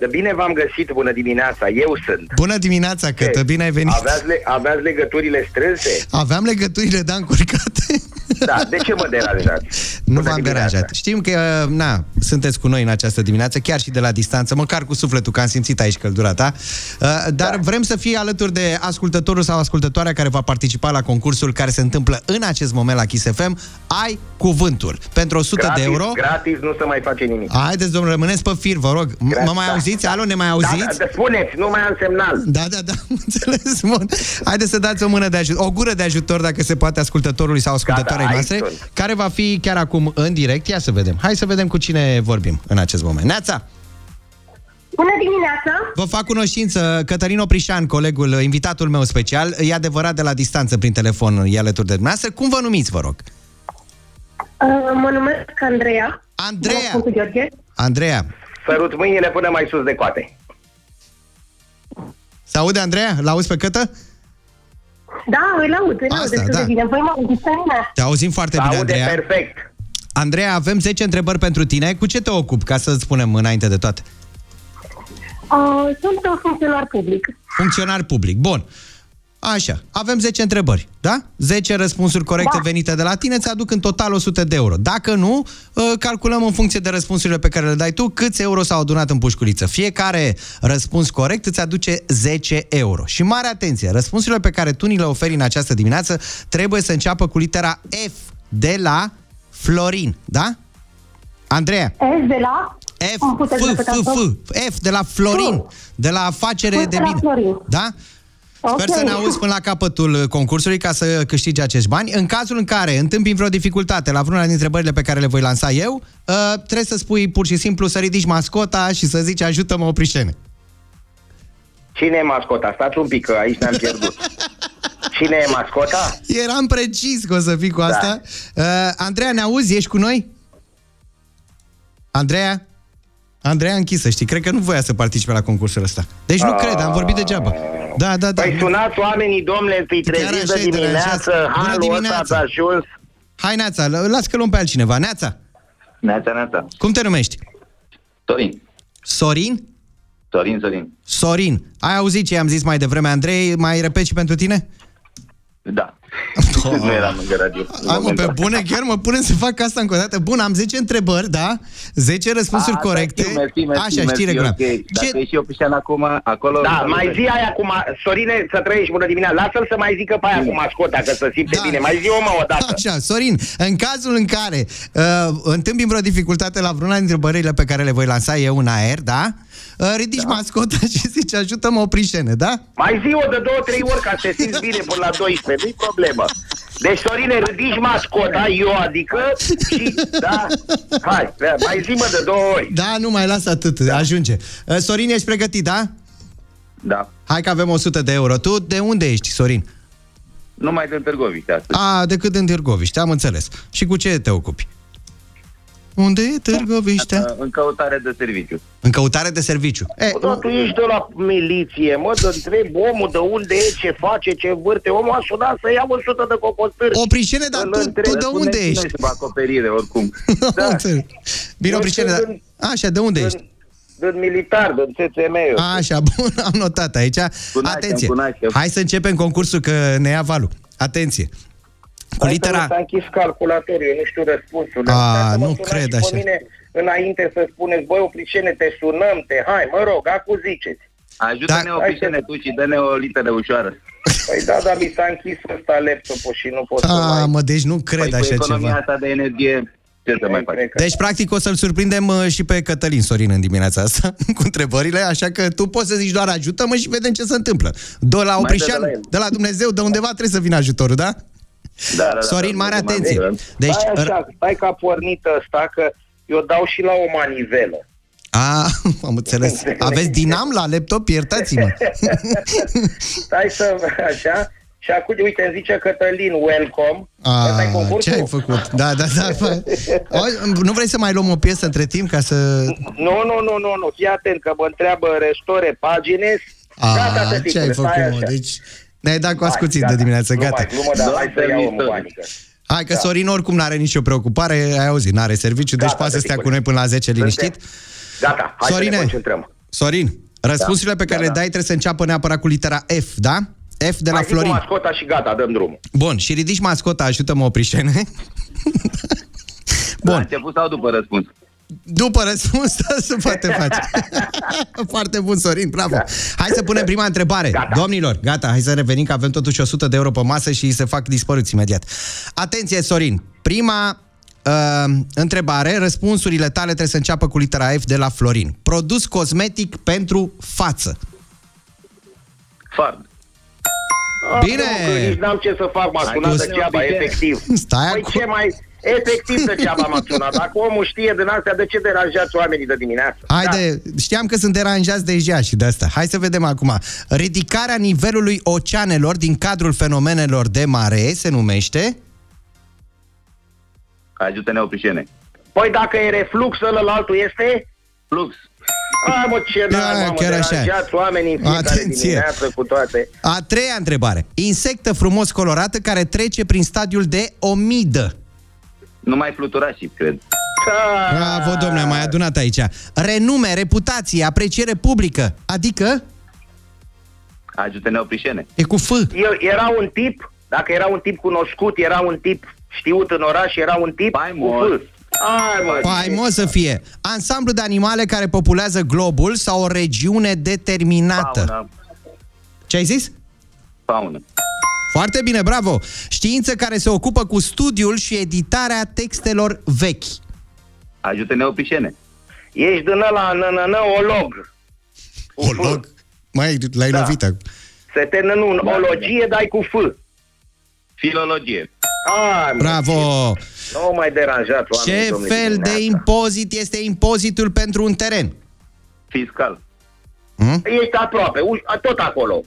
Uh, bine v-am găsit, bună dimineața, eu sunt. Bună dimineața, Cătă, bine ai venit. Aveați, le, aveați legăturile strânse? Aveam legăturile, da, încurcate. Da, de ce mă deranjați? Nu Bună v-am dimineața. deranjat. Știm că, na, sunteți cu noi în această dimineață, chiar și de la distanță, măcar cu sufletul, că am simțit aici căldura ta. Uh, Dar da. vrem să fie alături de ascultătorul sau ascultătoarea care va participa la concursul care se întâmplă în acest moment la Kiss FM. Ai cuvântul. Pentru 100 gratis, de euro. Gratis, nu se mai face nimic. Haideți, domnule, rămâneți pe fir, vă rog. M- Mă Gratis, mai da. auziți? Alo, ne mai Da, auziți? da, da, spuneți, nu mai am semnal. Da, da, da, am înțeles, bun. Haideți să dați o mână de ajutor, o gură de ajutor, dacă se poate, ascultătorului sau ascultătoarei Gata, noastre, aici sunt. care va fi chiar acum în direct. Ia să vedem. Hai să vedem cu cine vorbim în acest moment. Neața! Bună dimineața! Vă fac cunoștință, Cătălin Oprișan, colegul, invitatul meu special, e adevărat de la distanță prin telefon, e alături de dumneavoastră. Cum vă numiți, vă rog? Uh, mă numesc Andreea. Andreea! Mă spun cu George. Andreea. Sărut mâinile până mai sus de coate. Se aude, Andreea? L-auzi pe Cătă? Da, îl aud, îl aud Asta, destul da. de bine. Voi mă auziți pe mine? Te auzim foarte Se bine, aude Andreea. perfect. Andreea, avem 10 întrebări pentru tine. Cu ce te ocupi, ca să-ți spunem înainte de toate? Uh, sunt un funcționar public. Funcționar public. Bun. Așa, avem 10 întrebări, da? 10 răspunsuri corecte Da. venite de la tine îți aduc în total 100 de euro. Dacă nu, uh, calculăm în funcție de răspunsurile pe care le dai tu câți euro s-au adunat în pușculiță. Fiecare răspuns corect îți aduce 10 euro. Și mare atenție, răspunsurile pe care tu ni le oferi în această dimineață trebuie să înceapă cu litera F de la Florin, da? Andreea, S de la... F, Îmi puteți F, repeta F, tot? F, F de la Florin, de la afacere F de de la bine. Florin. Da? Sper Ok. să ne auzi până la capătul uh, concursului ca să câștigi acești bani. În cazul în care întâmpini vreo dificultate la vreuna dintre întrebările pe care le voi lansa eu, uh, trebuie să spui pur și simplu să ridici mascota și să zici ajută-mă oprișene. Cine e mascota? Stați un pic, că aici ne-am pierdut. Cine e mascota? Eram precis că o să fii cu asta. Uh, Andreea, ne auzi? Ești cu noi? Andreea? Andreea închisă, știi? Cred că nu voia să participe la concursul ăsta. Deci nu cred, am vorbit degeaba. Da, da, da. Păi sunați oamenii, domnule, să-i Chiar treziți așa de îi deranjează. dimineață, Bună halul ăsta dimineața. ați ajuns. Hai, Neața, l- las că luăm pe altcineva. Neața, Neața, neața. cum te numești? Sorin. Sorin? Sorin, Sorin. Sorin. Ai auzit ce am zis mai devreme, Andrei? Mai repet și pentru tine? Da. nu eram lângă radio. în Hai mă, momentul pe bune, chiar mă punem să fac asta încă o dată. Bun, am 10 întrebări, da? 10 răspunsuri Ah, corecte. Da, mersi, mersi, Așa, mersi, știi regulat. ok. Dacă e și Opișan acum, acolo... Da, mai zi aia cu ma... Sorine, să trăiești bună dimineața. Lasă-l să mai zică pe aia cu mascota, că să simte Da. bine. Mai zi o mă odată. Așa, Sorin, în cazul în care uh, întâmpin vreo dificultate la vreuna dintre întrebările pe care le voi lansa eu în aer, da? Uh, ridici da. mascota și zici, ajută-mă oprișene, da? Mai zi o de două, trei ori ca să te simți bine până la 12. Nu-i problemă. Deci, Sorine, ridici mascota, eu adică, și, da, hai, mai zi mă de două ori. Da, nu mai las atât, da. ajunge. Uh, Sorin, ești pregătit, da? Da. Hai că avem 100 de euro. Tu de unde ești, Sorin? Numai de Târgoviște astăzi. A, decât în Târgoviște, am înțeles. Și cu ce te ocupi? Unde e Târgoviștea? În căutare de serviciu. În căutare de serviciu. E, Bă, dar tu ești de la miliție, mă, te întreb omul de unde e, ce face, ce vârte. Omul a sunat să ia 100 de cocostâri. Oprișene, dar Îl tu, întreb. tu de unde Spuneți ești? Noi sub acoperire, oricum. Da. Bine, Eu Oprișene, dar... sunt în- Așa, de unde ești? Din militar, din CCM. eu. Așa, bun, am notat aici. Cunoaștem, Atenție, cunoaștem. hai să începem concursul că ne ia valul. Atenție. Cu Hai litera... să S-a închis calculatorul, eu nu știu răspunsul. A, Hai să mă nu sunați cred și așa. Pe mine înainte să spuneți, băi, Oprișene, te sunăm, te hai, mă rog, acu ziceți. Ajută-ne, Da. Opișene, tu și dă-ne o literă ușoară. Păi da, dar mi s-a închis ăsta laptopul și nu pot să A, mai... mă, deci nu cred Păi cu așa economia ceva. asta de energie, ce să mai faci? Deci, practic, o să-l surprindem uh, și pe Cătălin Sorin în dimineața asta cu întrebările, așa că tu poți să zici doar ajută-mă și vedem ce se întâmplă. De la Mai Oprișan, dă de la el. de la Dumnezeu, de undeva trebuie să vină ajutorul, da? Da, da, da, Sorin, da, mare da, da, atenție. da. Deci, stai așa, stai că a pornit ăsta, că eu dau și la o manivelă. a, am înțeles. Aveți dinam la laptop? Iertați-mă. Stai să, așa, și acum, uite, îmi zice Cătălin, welcome. Ăsta e A, concursul? ce ai făcut? Da, da, da. fă. O, nu vrei să mai luăm o piesă între timp ca să... Nu, nu, nu, nu, nu, fii atent că mă întreabă restore pagine. A, Gata, ce ai tăticule, făcut, stai mă? așa. Deci ne-ai dat cu ascuțit Hai, de dimineață, glumă, gata. Glumă, dar hai să iau o Doamne, panică. Hai că Sorin oricum n-are nicio preocupare, ai auzit, n-are serviciu, deci Gata, poate să stea tăticule. cu noi până la 10 liniștit. Gata, hai Sorine. să ne concentrăm. Sorin, răspunsurile pe care Da, le da. dai trebuie să înceapă neapărat cu litera F, da? F de la Mai zi cu Florin. mascota și gata, dăm drumul. Bun, și ridici mascota, ajută-mă oprișene. La Bun, început sau după răspuns? După răspuns, da, se poate face. Foarte bun, Sorin, bravo. Hai să punem prima întrebare. Gata. Domnilor, gata, hai să revenim că avem totuși 100 de euro pe masă și se fac dispăruți imediat. Atenție, Sorin, prima uh, întrebare, răspunsurile tale trebuie să înceapă cu litera F de la Florin. Produs cosmetic pentru față. Fard. Bine. Ah, nu, că nici n-am ce să fac, m-a Hai, sunat tu- degeaba, efectiv. Stai Păi acum. ce mai... Efectiv degeaba m-a sunat. Dacă omul știe din astea, de ce deranjați oamenii de dimineață? Haide, știam că sunt deranjați deja și de asta. Hai să vedem acum. Ridicarea nivelului oceanelor din cadrul fenomenelor de mare se numește... Ajută-ne, Opișene. Păi dacă e reflux, ălălaltul este... Flux. Hai mă, ce Da, n-ai, mamă, chiar așa. deranjați oamenii în fiecare Atenție. dimineață cu toate. A treia întrebare. Insectă frumos colorată care trece prin stadiul de omidă. Nu mai fluturași, cred. Bravo, domnule, am mai adunat aici. Renume, reputație, apreciere publică. Adică Ajută-ne oprișene. e cu F. Eu, era un tip, dacă era un tip cunoscut, era un tip știut în oraș, era un tip cu F. Hai, mă. Faimos să fie. Ansamblu de animale care populează globul sau o regiune determinată. Fauna. Ce ai zis? Faună. Foarte bine, bravo! Știință care se ocupă cu studiul și editarea textelor vechi. Ajută-ne oprișene. Ești din ăla, n, n, n, olog. Olog? Mai l-ai Da. lovit acum. Se termină nu în ologie, dai cu F. Filologie. Hai, mă, Bravo! Nu mai deranjați oamenii, Ce domnule, fel de dimineața. impozit este impozitul pentru un teren? Fiscal. Ești aproape, uși- tot acolo.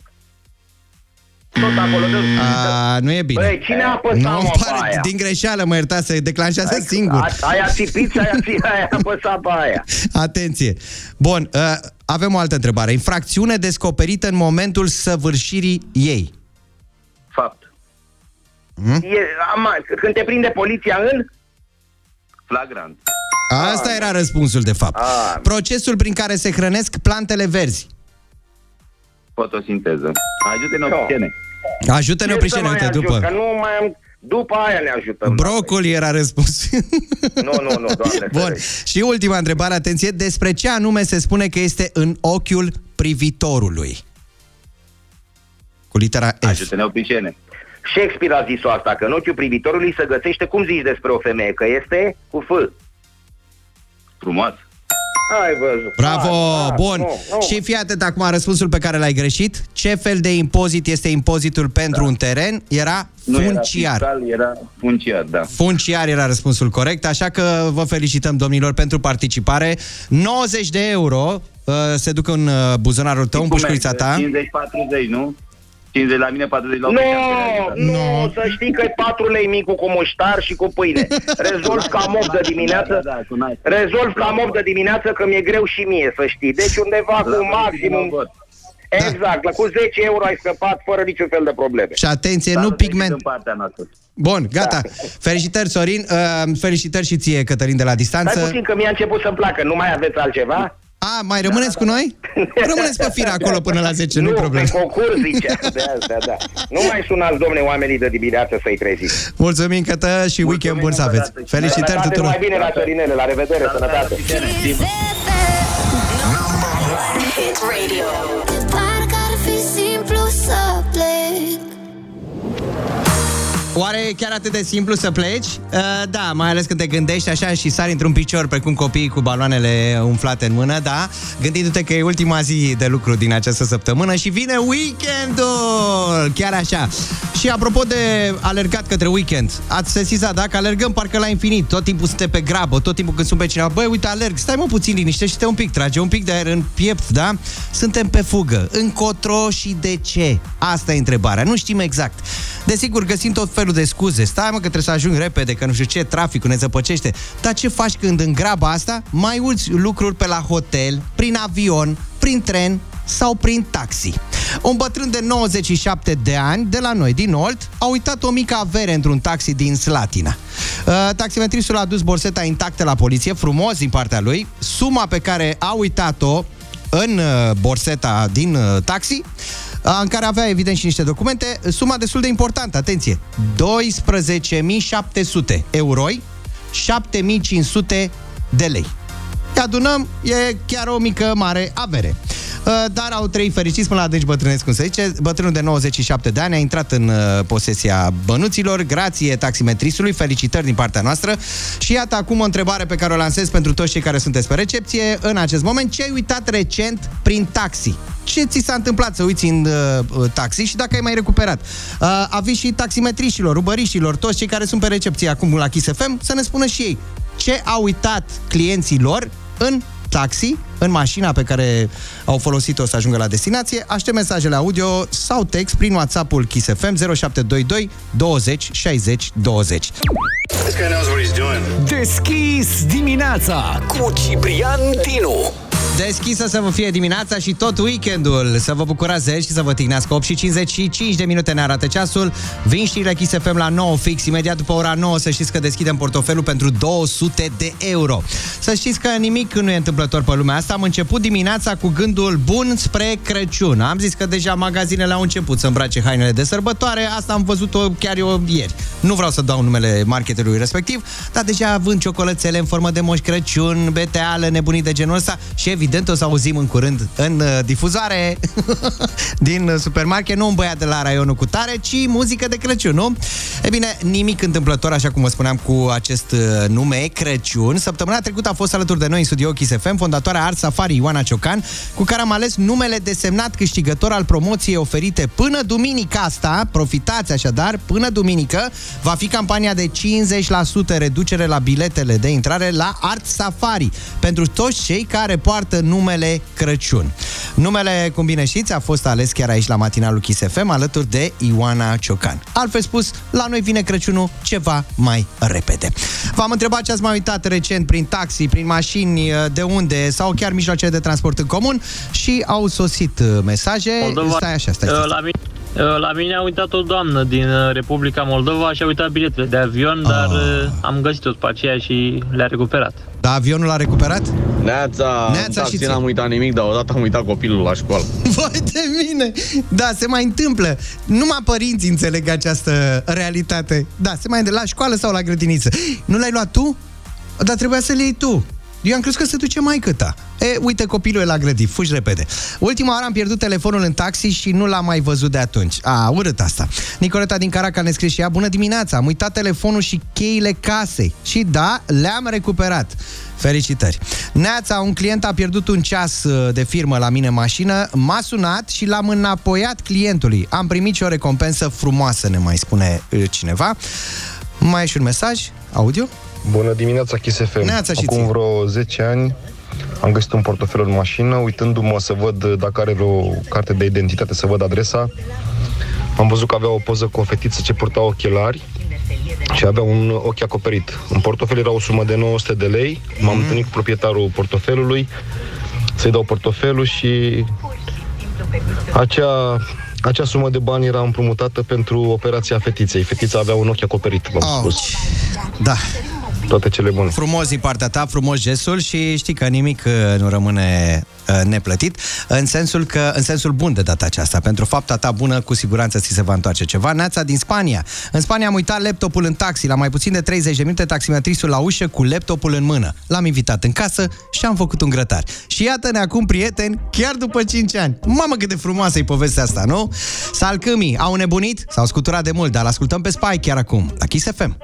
Tot acolo. De... A, nu e bine. Băi, cine a apăsat, nu, mă, îmi pe pare, aia? din greșeală, mă iertați, se declanșează singur. A, aia țipit și aia, ți- aia a apăsat pe aia. Atenție. Bun, uh, avem o altă întrebare. Infracțiune descoperită în momentul săvârșirii ei. Fapt. E, ama, când te prinde poliția în... Flagrant. Asta era răspunsul, de fapt. Ah. Procesul prin care se hrănesc plantele verzi. Fotosinteză. Ajută-ne oprișene. Ajută-ne, Ce să Oprișene, mai uite, ajut? după. Că nu mai am... După aia ne ajutăm. Brocoli era răspuns. Nu, nu, nu, doamne Bun. ferește. Și ultima întrebare, atenție, despre ce anume se spune că este în ochiul privitorului? Cu litera F. Ajută-ne oprișene. Shakespeare a zis-o asta, că în ochiul privitorului se găsește, cum zici despre o femeie, că este cu F. Frumos. Ai văzut. Bravo, Hai, hai, bun. nu, nu. Și fii atent acum răspunsul pe care l-ai greșit. Ce fel de impozit este impozitul pentru un teren? Era Nu era funciar. fiscal, era funciar, da. Funciar era răspunsul corect, așa că vă felicităm, domnilor, pentru participare. 90 de euro uh, se duc în uh, buzunarul tău, în Cum pușculița merge? ta. 50-40, nu? 50 la mine, 40 la Nu, oprișene. nu, să știi că e 4 lei micul cu muștar și cu pâine. Rezolv ca mob de dimineață, Da, da, cu naș. rezolv ca mob de dimineață că mi-e greu și mie, să știi. Deci undeva La cu vot, maximum... la vot. Exact, la cu 10 euro ai scăpat fără niciun fel de probleme. Și atenție, nu Salutări pigment. din partea noastră. Bun, gata. Felicitări, Sorin. Uh, felicitări și ție, Cătălin, de la Stai distanță. puțin că mi-a început să-mi placă, nu mai aveți altceva? A, mai rămâneți cu noi? Rămâneți pe fir acolo până la 10, nu-i nu problemă. pe concurs zicea, de asta, da. Nu mai sunați, domne, oamenii de dimineață să-i treziți. Mulțumim, Cătă, și weekend bun să aveți. Felicitări Sănătate, tuturor. mai bine la Sorinele, la revedere, sănătate. Hit Oare e chiar atât de simplu să pleci? Uh, da, mai ales când te gândești așa și sari într-un picior precum copiii cu baloanele umflate în mână, da? Gândindu-te că e ultima zi de lucru din această săptămână și vine weekendul! Chiar așa. Și apropo de alergat către weekend, ați sesizat, da? Că alergăm parcă la infinit, tot timpul suntem pe grabă, tot timpul când sunt pe cineva, băi, uite, alerg, stai mă puțin liniștește un pic, trage un pic de aer în piept, da? Suntem pe fugă. Încotro și de ce? Asta e întrebarea, nu știm exact. Desigur, găsim tot felul de scuze. Stai mă că trebuie să ajung repede, că nu știu ce, traficul ne zăpăcește. Dar ce faci când în graba asta mai uiți lucruri pe la hotel, prin avion, prin tren sau prin taxi? Un bătrân de 97 de ani, de la noi, din Olt, a uitat o mică avere într-un taxi din Slatina. Uh, taximetristul a dus borseta intactă la poliție, frumos din partea lui. Suma pe care a uitat-o în uh, borseta din uh, taxi, uh, în care avea evident și niște documente, suma destul de importantă, atenție, 12.700 euroi, 7.500 de lei. Te adunăm, e chiar o mică mare avere. Uh, Dar au trei fericiți până la adânci bătrânesc, cum se zice. Bătrânul de 97 de ani a intrat în uh, posesia bănuților, grație taximetrisului, felicitări din partea noastră. Și iată acum o întrebare pe care o lansez pentru toți cei care sunteți pe recepție în acest moment. Ce ai uitat recent prin taxi? Ce ți s-a întâmplat să uiți în uh, taxi și dacă ai mai recuperat? Uh, aviți și taximetrișilor, rubărișilor, toți cei care sunt pe recepție acum la Kiss FM, să ne spună și ei ce au uitat clienții lor în taxi, în mașina pe care au folosit-o să ajungă la destinație. Aștept mesajele audio sau text prin WhatsApp-ul Kiss FM 0722 20 60 20. Deschis dimineața cu Ciprian Dinu. Deschisă să vă fie dimineața și tot weekendul. Să vă bucurați de el și să vă tignească 8 și 55 de minute ne arată ceasul. Vin știrile Kiss FM la 9 fix Imediat după ora 9 să știți că deschidem portofelul pentru 200 de euro. Să știți că nimic nu e întâmplător pe lumea asta. Am început dimineața cu gândul bun spre Crăciun. Am zis că deja magazinele au început să îmbrace hainele de sărbătoare. Asta am văzut-o chiar eu ieri. Nu vreau să dau numele marketerului respectiv Dar deja vând ciocolățele în formă de moș Crăciun Beteală, nebunii de genul ăsta Și evident o să auzim în curând în uh, difuzoare din uh, supermarket, nu un băiat de la raionul cu tare, ci muzică de Crăciun, nu? E bine, nimic întâmplător, așa cum vă spuneam, cu acest uh, nume, Crăciun. Săptămâna trecută a fost alături de noi în studio Kiss FM, fondatoarea Art Safari Ioana Ciocan, cu care am ales numele desemnat câștigător al promoției oferite până duminica asta. Profitați așadar, până duminică va fi campania de 50% reducere la biletele de intrare la Art Safari pentru toți cei care poartă numele Crăciun. Numele, cum bine știți, a fost ales chiar aici la matinalul Kiss FM alături de Ioana Ciocan. Altfel spus, la noi vine Crăciunul ceva mai repede. V-am întrebat ce ați mai uitat recent prin taxi, prin mașini, de unde sau chiar mijloace de transport în comun și au sosit uh, mesaje. Moldova. Stai așa, stai, stai. Uh, La mine, uh, la mine a uitat o doamnă din uh, Republica Moldova și a uitat biletele de avion, dar uh, am găsit-o după aceea și le-a recuperat. Da, avionul l-a recuperat? Neața, Neața Neața și și ție. n-am uitat nimic, dar odată am uitat copilul la școală. Vai de mine! Da, se mai întâmplă. Numai părinții înțeleg această realitate. Da, se mai întâmplă la școală sau la grădiniță. Nu l-ai luat tu? Dar trebuia să-l iei tu. Eu am crezut că se duce mai ta. E, uite, copilul e la grădin, fugi repede. Ultima oară am pierdut telefonul în taxi și nu l-am mai văzut de atunci. A, urât asta. Nicoleta din Caracal ne scrie și ea, bună dimineața, am uitat telefonul și cheile casei. Și da, le-am recuperat. Felicitări! Neața, un client a pierdut un ceas uh, de firmă la mine în mașină, m-a sunat și l-am înapoiat clientului. Am primit și o recompensă frumoasă, ne mai spune uh, cineva. Mai e și un mesaj audio? Bună dimineața, Kiss FM. Neața și Acum ție. vreo 10 ani am găsit un portofel în mașină, uitându-mă să văd dacă are vreo carte de identitate, să văd adresa. Am văzut că avea o poză cu o fetiță ce purta ochelari și avea un ochi acoperit. În portofel era o sumă de 900 de lei. M-am întâlnit cu proprietarul portofelului să-i dau portofelul și acea, acea sumă de bani era împrumutată pentru operația fetiței. Fetița avea un ochi acoperit, v-am spus. Da. Toate cele bune. Frumos din partea ta, frumos gestul și știi că nimic uh, nu rămâne uh, neplătit, în sensul că în sensul bun de data aceasta. Pentru fapta ta bună, cu siguranță ți se va întoarce ceva. Neața din Spania. În Spania am uitat laptopul în taxi. La mai puțin de 30 de minute, taximetrisul la ușă cu laptopul în mână. L-am invitat în casă și am făcut un grătar. Și iată-ne acum prieteni, chiar după 5 ani. Mamă, cât de frumoasă e povestea asta, nu? Salcâmii au nebunit? S-au scuturat de mult, dar l-ascultăm pe Spy chiar acum, la Kiss FM.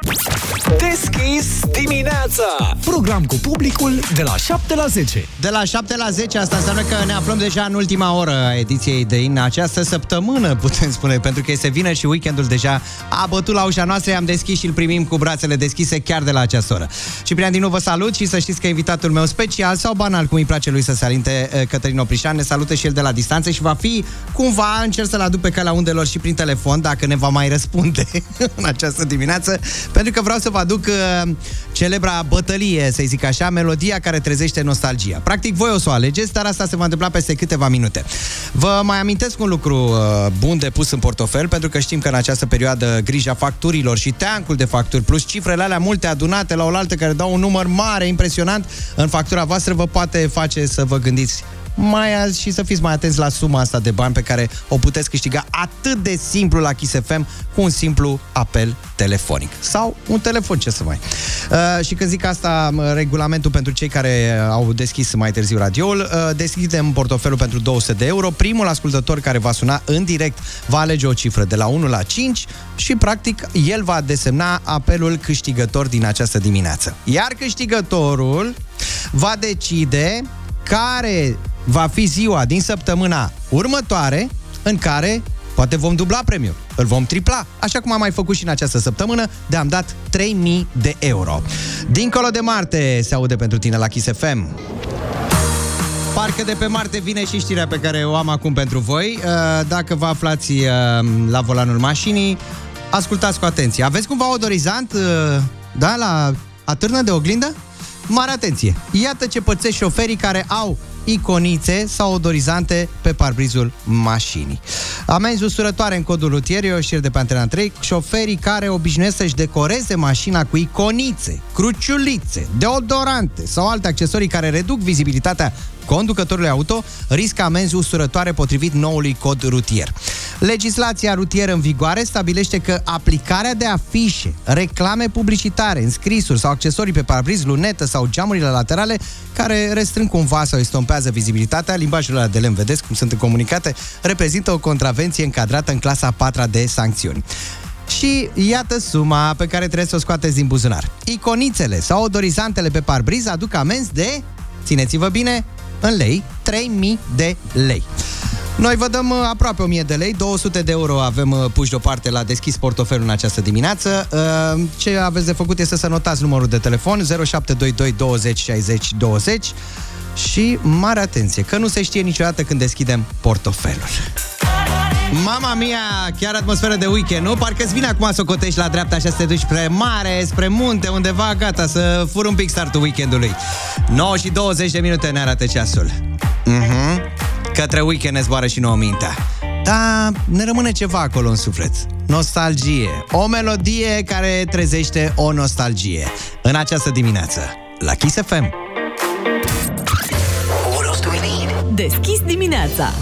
Deschis dimineața! Program cu publicul de la 7 la 10. De la 7 la 10, asta înseamnă că ne aflăm deja în ultima oră a ediției de in această săptămână, putem spune, pentru că este vineri și weekendul deja a bătut la ușa noastră, i-am deschis și îl primim cu brațele deschise chiar de la această oră. Ciprian, din nou vă salut și să știți că invitatul meu special sau banal, cum îi place lui să se alinte, eh, Cătălin Oprișan, ne salută și el de la distanță și va fi cumva, încerc să-l aduc pe calea undelor și prin telefon, dacă ne va mai răspunde în această dimineață, pentru că vreau să vă aduc uh, celebra bătălie, să zic așa, melodia care trezește nostalgia. Practic, voi o să o alegeți, dar asta se va întâmpla peste câteva minute. Vă mai amintesc un lucru uh, bun de pus în portofel, pentru că știm că în această perioadă grija facturilor și teancul de facturi, plus cifrele alea multe adunate la oaltă care dau un număr mare, impresionant, în factura voastră vă poate face să vă gândiți mai azi și să fiți mai atenți la suma asta de bani pe care o puteți câștiga atât de simplu la Kiss FM cu un simplu apel telefonic. Sau un telefon, ce să mai. Uh, și când zic asta, m, regulamentul pentru cei care au deschis mai târziu radioul, uh, deschidem portofelul pentru 200 de euro. Primul ascultător care va suna în direct va alege o cifră de la 1 la 5 și, practic, el va desemna apelul câștigător din această dimineață. Iar câștigătorul va decide care va fi ziua din săptămâna următoare în care poate vom dubla premiul, îl vom tripla, așa cum am mai făcut și în această săptămână, de am dat 3000 de euro. Dincolo de Marte se aude pentru tine la Kiss FM. Parcă de pe Marte vine și știrea pe care o am acum pentru voi. Uh, Dacă vă aflați uh, la volanul mașinii, ascultați cu atenție. Aveți cumva odorizant, uh, da, la atârnă de oglindă? Mare atenție! Iată ce pățesc șoferii care au iconițe sau odorizante pe parbrizul mașinii. Amenzi usturătoare în codul rutier, eu știr de pe Antena 3, șoferii care obișnuiesc să-și decoreze mașina cu iconițe, cruciulițe, deodorante sau alte accesorii care reduc vizibilitatea conducătorului auto riscă amenzi usturătoare potrivit noului cod rutier. Legislația rutieră în vigoare stabilește că aplicarea de afișe, reclame publicitare, înscrisuri sau accesorii pe parbriz, lunetă sau geamurile laterale care restrâng cumva sau estompează vizibilitatea, limbajul ăla de lemn, vedeți cum sunt comunicate, reprezintă o contravenție încadrată în clasa 4 de sancțiuni. Și iată suma pe care trebuie să o scoateți din buzunar. Iconițele sau odorizantele pe parbriz aduc amenzi de, țineți-vă bine, în lei, 3000 de lei. Noi vă dăm uh, aproape 1000 de lei, 200 de euro avem uh, puși deoparte la deschis portofelul în această dimineață. Uh, Ce aveți de făcut este să notați numărul de telefon 0722 20 60 20 și mare atenție, că nu se știe niciodată când deschidem portofelul. Mama mia, chiar atmosferă de weekend, nu? Parcă-ți vine acum să o cotești la dreapta și să te duci spre mare, spre munte, undeva, gata, să fur un pic startul weekendului. 9 și 20 de minute ne arată ceasul. Mhm. Către weekend ne zboară și nouă mintea. Da, ne rămâne ceva acolo în suflet. Nostalgie. O melodie care trezește o nostalgie. În această dimineață, la Kiss FM. Deschis dimineața.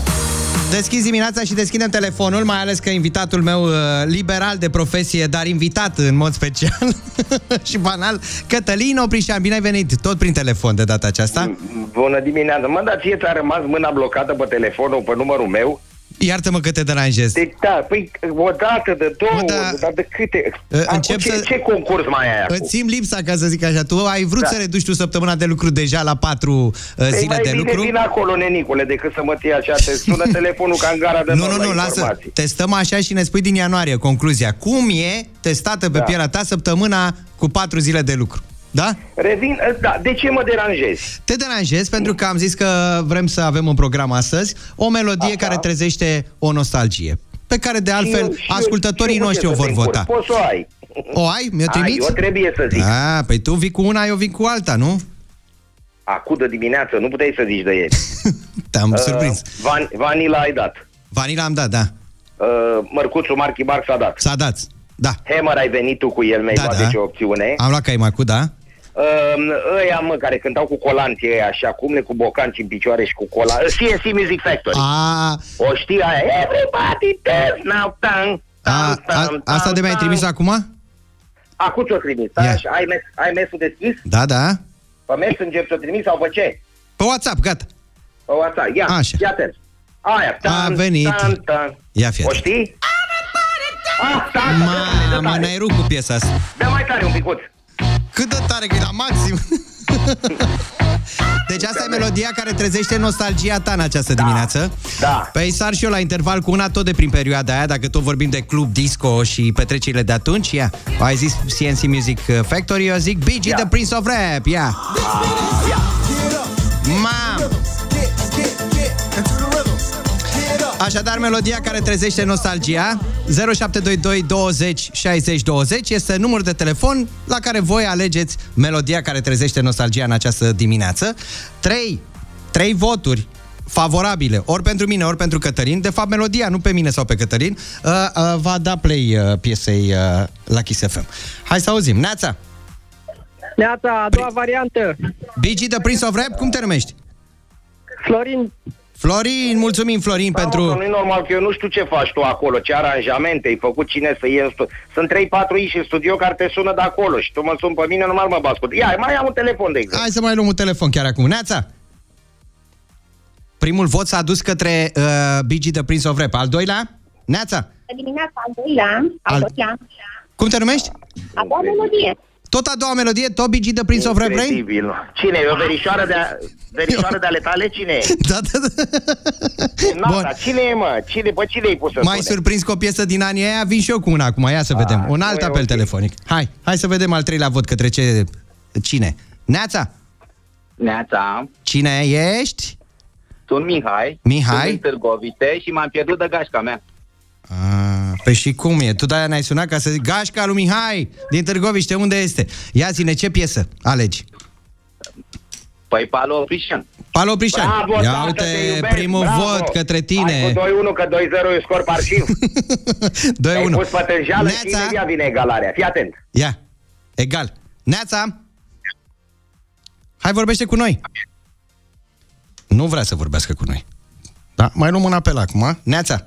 Deschis dimineața și deschidem telefonul, mai ales că invitatul meu uh, liberal de profesie, dar invitat în mod special și banal, Cătălin Oprișan, bine ai venit, tot prin telefon de data aceasta. Bună dimineața. Mă, dar ție ți-a rămas mâna blocată pe telefonul, pe numărul meu? Iartă-mă că te deranjez. Deci, da, păi, o dată, de două, Mă, da. dar de câte? Uh, Acum, încep ce, să- ce concurs mai ai acum? Îți simt lipsa, ca să zic așa. Tu ai vrut Da. să reduci tu săptămâna de lucru deja la patru uh, Păi zile mai de bine lucru. vin acolo, nenicule, decât să mă ții așa, te sună telefonul ca în gara de Nu, nord nu, la nu, lasă. informații. Testăm așa și ne spui din ianuarie concluzia. Cum e testată pe Da. pielea ta săptămâna cu patru zile de lucru? Da? Revin, da, de ce mă deranjezi? Te deranjez pentru că am zis că vrem să avem în program astăzi o melodie Așa. care trezește o nostalgie pe care de altfel Și eu- și eu- ascultătorii și eu noștri o pot să vor te încurc. vota. Poți să o ai. O ai? Mi-o Ai, trimiți? eu trebuie să zic. Da, păi tu vii cu una, eu vin cu alta, nu? Acum de dimineață, nu puteai să zici de el. Te-am surprins. Van, vanila ai dat. Vanila am dat, da. Uh, mărcuțul Marchi Bar s-a dat. S-a dat. Da. Hammer ai venit tu cu el, mi-ai Da, luat da. deci o opțiune. Am luat caimacu, da? Uh, ăia, mă, care cântau cu colanții ăia, așa, cum le cu bocanci în picioare și cu cola. Uh, CNC Music Factory. A, O știi aia? Everybody dance now, tang. a, a, asta de mi-ai trimis acum? Acum ți-o trimis, da? Și ai, mes, ai mesul deschis? Da, da. Pe Messenger ți-o trimis sau pe ce? Pe WhatsApp, gata. Pe WhatsApp. Ia, Așa. ia te Aia, tan, A venit. Tan, tan. Ia fi O atent. știi? Asta, asta, Mamă, ne-ai rupt cu piesa asta. Dă mai tare un picuț. Cât de tare că e la maxim. Deci asta e melodia care trezește nostalgia ta în această dimineață. Da. Păi sar și eu la interval cu una tot de prin perioada aia, dacă tot vorbim de club disco și petrecerile de atunci, ia. Ai zis CNC Music Factory, eu zic BG The Prince of Rap, ia. Mam! Așadar, melodia care trezește nostalgia 0722 20 60 20 este numărul de telefon la care voi alegeți melodia care trezește nostalgia în această dimineață. 3, 3 voturi favorabile, ori pentru mine, ori pentru Cătălin. De fapt, melodia, nu pe mine sau pe Cătălin, uh, uh, va da play uh, piesei uh, la Kiss FM. Hai să auzim. Neața! Neața, a doua variantă. BG The Prince of Rap, cum te numești? Florin. Florin, mulțumim Florin Da, pentru... mă, că nu-i normal că eu nu știu ce faci tu acolo, ce aranjamente ai făcut, cine să iei în stu- Sunt 3-4 iși în studio care te sună de acolo și tu mă sun pe mine, normal mă bascut. Ia, mai am un telefon, de exemplu. Hai să mai luăm un telefon chiar acum. Neața! Primul vot s-a dus către uh, BG The Prince of Rap. Al doilea? Neața! Dimineața, al doilea, al Al- doilea, Cum te numești? a doua melodie. Tot a doua melodie, tot BG The Prince of Rap vrei? Incredibil. Cine e? O verișoară de, verișoară de ale tale? Cine e? Da, da, da. No, Bun. dar cine e, mă? Cine, pe cine ai pus să Mai sune? surprins cu o piesă din anii aia, vin și eu cu una acum, ia să vedem. Un alt nu e apel ok. telefonic. Hai, hai să vedem al treilea vot către ce... Cine? Neața! Neața, Cine ești? sunt Mihai. Mihai? Sunt în Târgovite și m-am pierdut de gașca mea. Ah, Păi și cum e? Tu de-aia ne-ai sunat ca să zic Gașca lui Mihai din Târgoviște, unde este? Ia zine, ce piesă alegi? Păi Palo Oprișan. Palo Oprișan. Bravo, Ia tată, uite, te iubesc, primul bravo. vot către tine. Hai cu 2-1, că 2-0 e scor parșiv. 2-1. Ai pus pe tânjală și Neața. imediat vine egalarea. Fii atent. Ia, egal. Neața! Hai, vorbește cu noi. Nu vrea să vorbească cu noi. Da, mai luăm un apel acum. Neața!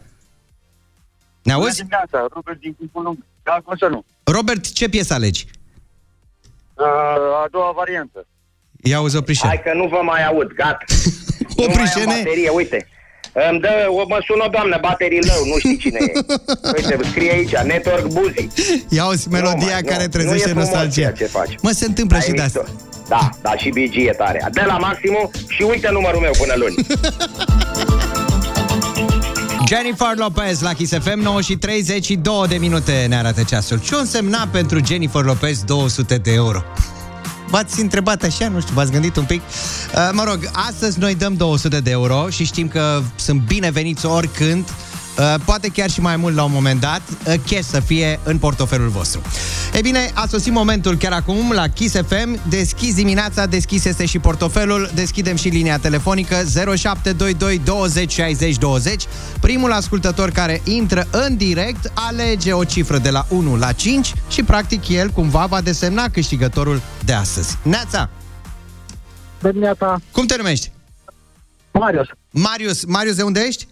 Ne auzi? dimineața, Robert din Câmpul Lung. Da, cum să nu? Robert, ce piesă alegi? Uh, a doua variantă. Ia auzi, Oprișan. Hai că nu vă mai aud, gata. nu mai am Oprișene. baterie, uite. Îmi dă, o, mă sună o doamnă, baterii lău, nu știi cine e. Uite, scrie aici, Network Buzi. Ia auzi melodia mai, care nu, trezește nu e frumos nostalgia. ceea ce faci. Mă, se întâmplă Ai și de mișto. asta. Da, da, și BG e tare. De la maximum și uite numărul meu până luni. Jennifer Lopez la Kiss FM 9 și 32 de minute ne arată ceasul. Ce însemna pentru Jennifer Lopez 200 de euro? V-ați întrebat așa, nu știu, v-ați gândit un pic? Uh, mă rog, astăzi noi dăm 200 de euro și știm că sunt bineveniți oricând Uh, poate chiar și mai mult la un moment dat, uh, cash să fie în portofelul vostru. Ei bine, a sosit momentul chiar acum la Kiss FM, deschis dimineața, deschis este și portofelul, deschidem și linia telefonică 0722 20 60 20. Primul ascultător care intră în direct alege o cifră de la 1 la 5 și practic el cumva va desemna câștigătorul de astăzi. Neața! Dimineața. Cum te numești? Marius. Marius, Marius de unde ești?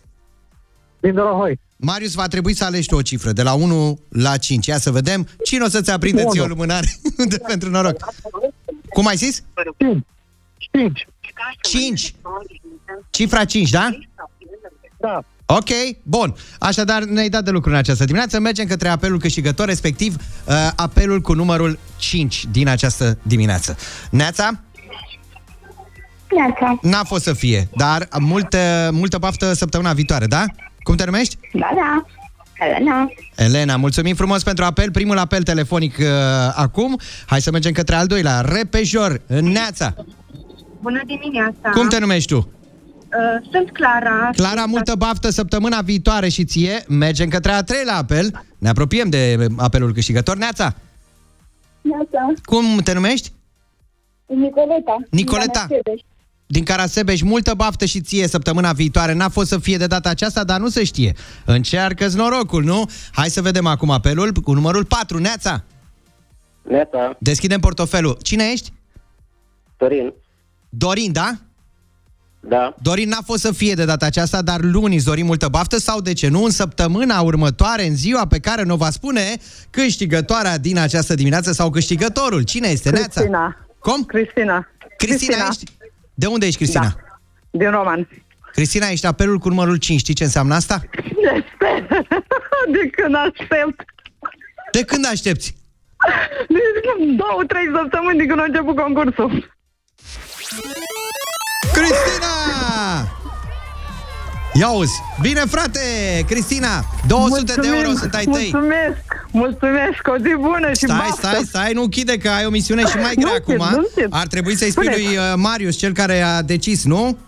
Din Dorohoi. Marius, va trebui să alegi tu o cifră, de la 1 la 5. Ia să vedem cine o să-ți aprinde Unu. ție o lumânare de pentru noroc. Cum ai zis? 5. 5. Cifra 5, da? Da. Ok, bun. Așadar, ne-ai dat de lucru în această dimineață. Mergem către apelul câștigător, respectiv uh, apelul cu numărul 5 din această dimineață. Neața? Neața. N-a fost să fie, dar multă, multă baftă săptămâna viitoare, da? Cum te numești? Da, da. Elena. Elena, mulțumim frumos pentru apel. Primul apel telefonic uh, acum. Hai să mergem către al doilea. Repejor, în Neața. Bună dimineața! Cum te numești tu? Uh, sunt Clara. Clara, multă baftă săptămâna viitoare și ție. Mergem către al treilea apel. Ne apropiem de apelul câștigător. Neața, Neața. cum te numești? Nicoleta. Nicoleta. Din Carasebeș, multă baftă și ție săptămâna viitoare. N-a fost să fie de data aceasta, dar nu se știe. Încearcă-ți norocul, nu? Hai să vedem acum apelul cu numărul 4. Neața, Neața, deschidem portofelul. Cine ești? Dorin. Dorin, da? Da. Dorin n-a fost să fie de data aceasta, dar luni îți dorim multă baftă sau de ce nu, în săptămâna următoare, în ziua pe care ne va spune câștigătoarea din această dimineață sau câștigătorul. Cine este, Neața? Cristina. Cum? Cristina. Cristina, ești? De unde ești, Cristina? Da. Din Roman. Cristina, ești apelul cu numărul 5. Știi ce înseamnă asta? Este. De când aștept. De când aștepți? De două, trei săptămâni de când a început concursul. Cristina! Ia uzi! Bine, frate! Cristina, 200 de euro sunt ai tăi. Mulțumesc, mulțumesc, o zi bună și Stai, baftă. stai, stai, nu închide că ai o misiune și mai grea Nu acum. închid, nu închid. Ar trebui să-i spui Spuneți. lui uh, Marius, cel care a decis, nu?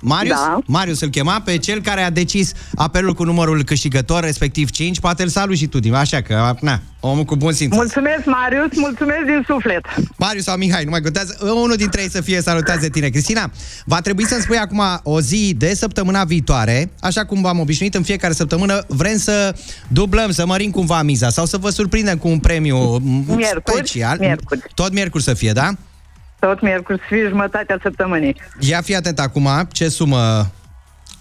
Marius? Da. Marius îl chema pe cel care a decis apelul cu numărul câștigător, respectiv 5. Poate îl salut și tu, Dim, așa că, na, omul cu bun simț. Mulțumesc, Marius, mulțumesc din suflet. Marius sau Mihai, nu mai contează, unul dintre ei să fie salutați de tine. Cristina, va trebui să-mi spui acum o zi de săptămâna viitoare, așa cum v-am obișnuit în fiecare săptămână, vrem să dublăm, să mărim cumva miza sau să vă surprindem cu un premiu m, Miercuri, special. miercuri. Tot miercuri să fie, da? Tot miercuri să fie jumătatea săptămânii. Ia fi atent acum ce sumă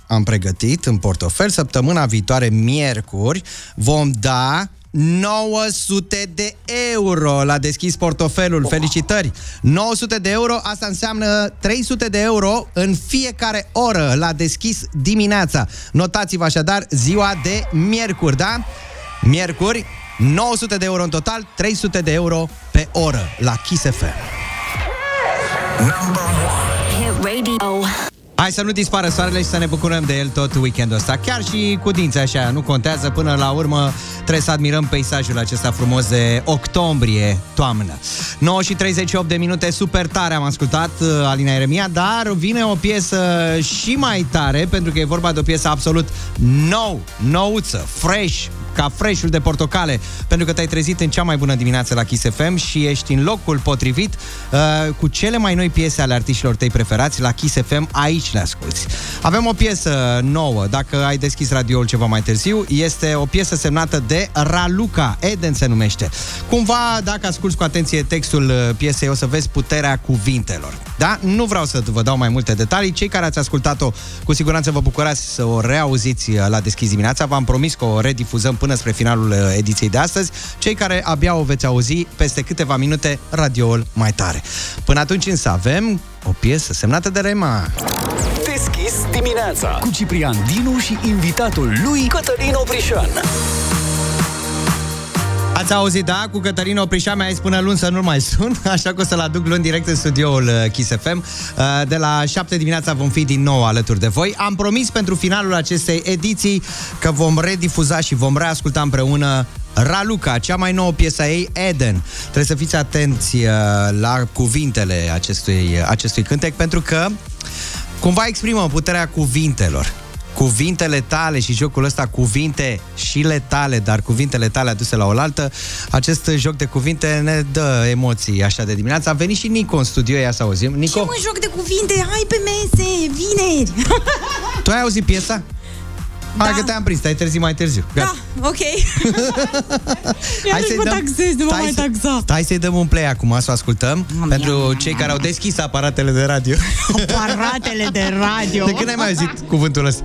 am pregătit în portofel. Săptămâna viitoare, miercuri, vom da 900 de euro la deschis portofelul. Felicitări! 900 de euro, asta înseamnă 300 de euro în fiecare oră la deschis dimineața. Notați-vă așadar ziua de miercuri, da? Miercuri, 900 de euro în total, 300 de euro pe oră la Kiss FM. Hit radio. Hai să nu dispară soarele și să ne bucurăm de el tot weekendul ăsta. Chiar și cu dinți așa, nu contează. Până la urmă trebuie să admirăm peisajul acesta frumos de octombrie, toamnă. 9 și 38 de minute, super tare am ascultat uh, Alina Eremia, dar vine o piesă și mai tare, pentru că e vorba de o piesă absolut nou, nouță, fresh, ca freșul de portocale, pentru că te-ai trezit în cea mai bună dimineață la Kiss FM și ești în locul potrivit uh, cu cele mai noi piese ale artiștilor tăi preferați la Kiss FM, aici le asculti. Avem o piesă nouă, dacă ai deschis radioul ceva mai târziu, este o piesă semnată de Raluca, Eden se numește. Cumva, dacă asculti cu atenție textul uh, piesei, o să vezi puterea cuvintelor. Da? Nu vreau să vă dau mai multe detalii. Cei care ați ascultat-o, cu siguranță vă bucurați să o reauziți uh, la deschis dimineața. V-am promis că o redifuzăm până spre finalul uh, ediției de astăzi. Cei care abia o veți auzi peste câteva minute radioul mai tare. Până atunci însă avem o piesă semnată de Rema. Deschis dimineața cu Ciprian Dinu și invitatul lui Cătălin Oprișan. Ați auzit, da? Cu Cătălin Oprișa mi-a zis până luni să nu mai sun, așa că o să-l aduc luni direct în studioul uh, Kiss FM. Uh, De la 7 dimineața vom fi din nou alături de voi. Am promis pentru finalul acestei ediții că vom redifuza și vom reasculta împreună Raluca, cea mai nouă piesă a ei, Eden. Trebuie să fiți atenți uh, la cuvintele acestui, acestui cântec, pentru că cumva exprimă puterea cuvintelor. Cuvintele tale și jocul ăsta, cuvinte și le tale, dar cuvintele tale aduse la oaltă, acest joc de cuvinte ne dă emoții așa de dimineață. A venit și Nico în studio, ia să auzim. Ce Nico, mă joc de cuvinte? Hai pe mese, vineri! tu ai auzit piesa? Da. Hai că te-am prins, te-ai trezit mai târziu. Gata. Da, ok. Iarăși mă taxezi, nu mă mai să- taxa. Stai să-i dăm un play acum, să o ascultăm Pentru cei care au deschis aparatele de radio Aparatele de radio. De când ai mai auzit cuvântul ăsta?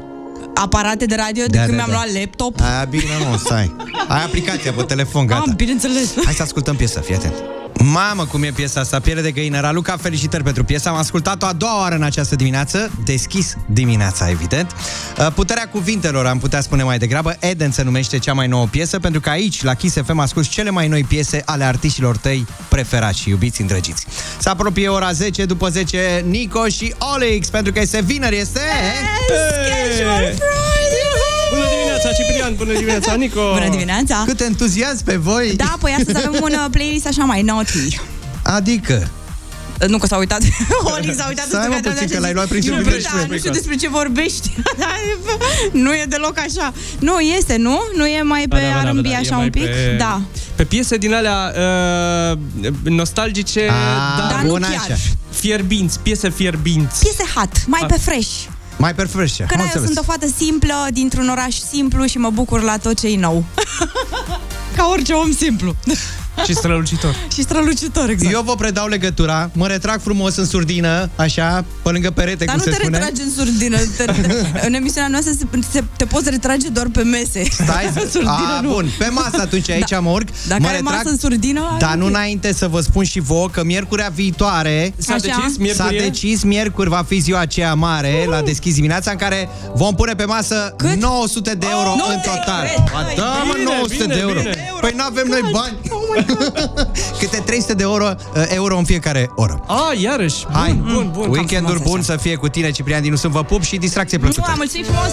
Aparate de radio de Da, când da, mi-am da. luat laptop. A, bine, nu, stai Ai aplicația pe telefon, gata Am, bineînțeles. Hai să ascultăm piesa, fii atent Mamă, cum e piesa asta, piele de găină Raluca, felicitări pentru piesa. Am ascultat-o a doua oară în această dimineață. Deschis dimineața, evident. Uh, Puterea cuvintelor, am putea spune mai degrabă. Eden se numește cea mai nouă piesă Pentru că aici, la Kiss FM, asculti cele mai noi piese Ale artiștilor tăi preferați și iubiți îndrăgiți. Se apropie ora 10, după 10 Nico și Olix Pentru că este vineri, este... Bună dimineața, Ciprian! Bună dimineața, Nico! Bună dimineața! Cât entuziasm pe voi! Da, păi astăzi avem un uh, playlist așa mai naughty. Adică? Nu că s-a uitat Oli s-a uitat Stai, mă, în puțin, și că l-ai zic, luat prin "Nu, surprindere da, și pe Nu știu acolo." despre ce vorbești Nu e deloc așa Nu, este, nu? Nu e mai pe Da, da, da, R&B da, da, e așa mai un pic? Pe, Da Pe piese din alea uh, nostalgice, A, Dar nu bun, chiar. așa. Fierbinți, piese fierbinți. Piese hot, mai Ah. pe fresh Mai pe fresh, Că eu sunt o fată simplă, dintr-un oraș simplu și mă bucur la tot ce e nou. Ca orice om simplu Și strălucitor. Și strălucitor, exact Eu vă predau legătura, mă retrag frumos în surdină, așa, pe lângă perete, Dar cum nu se te spune. retragi în surdină te, În emisiunea noastră se, se, te poți retrage doar pe mese Stai, surdină a, nu. bun, pe masă atunci, aici Da. mă urc, Dacă mă ai retrag, masă în surdină dar ai- nu înainte să vă spun și vouă că miercurea viitoare S-a Așa. decis, s-a miercuri e? decis, miercuri va fi ziua aceea mare la deschis dimineața în care vom pune pe masă Cât? 900 de euro Nu în te total. cred, Ba măi. da, mă, Bine, 900 bine, de euro. bine. Păi nu avem noi bani. Câte 300 de euro, euro în fiecare oră. Ah, iarăși. Bun, Hai, bun, bun. weekendul bun să fie cu tine, Ciprian Dinu, sunt vă pup și distracție plăcută. Mua, mulțumim frumos!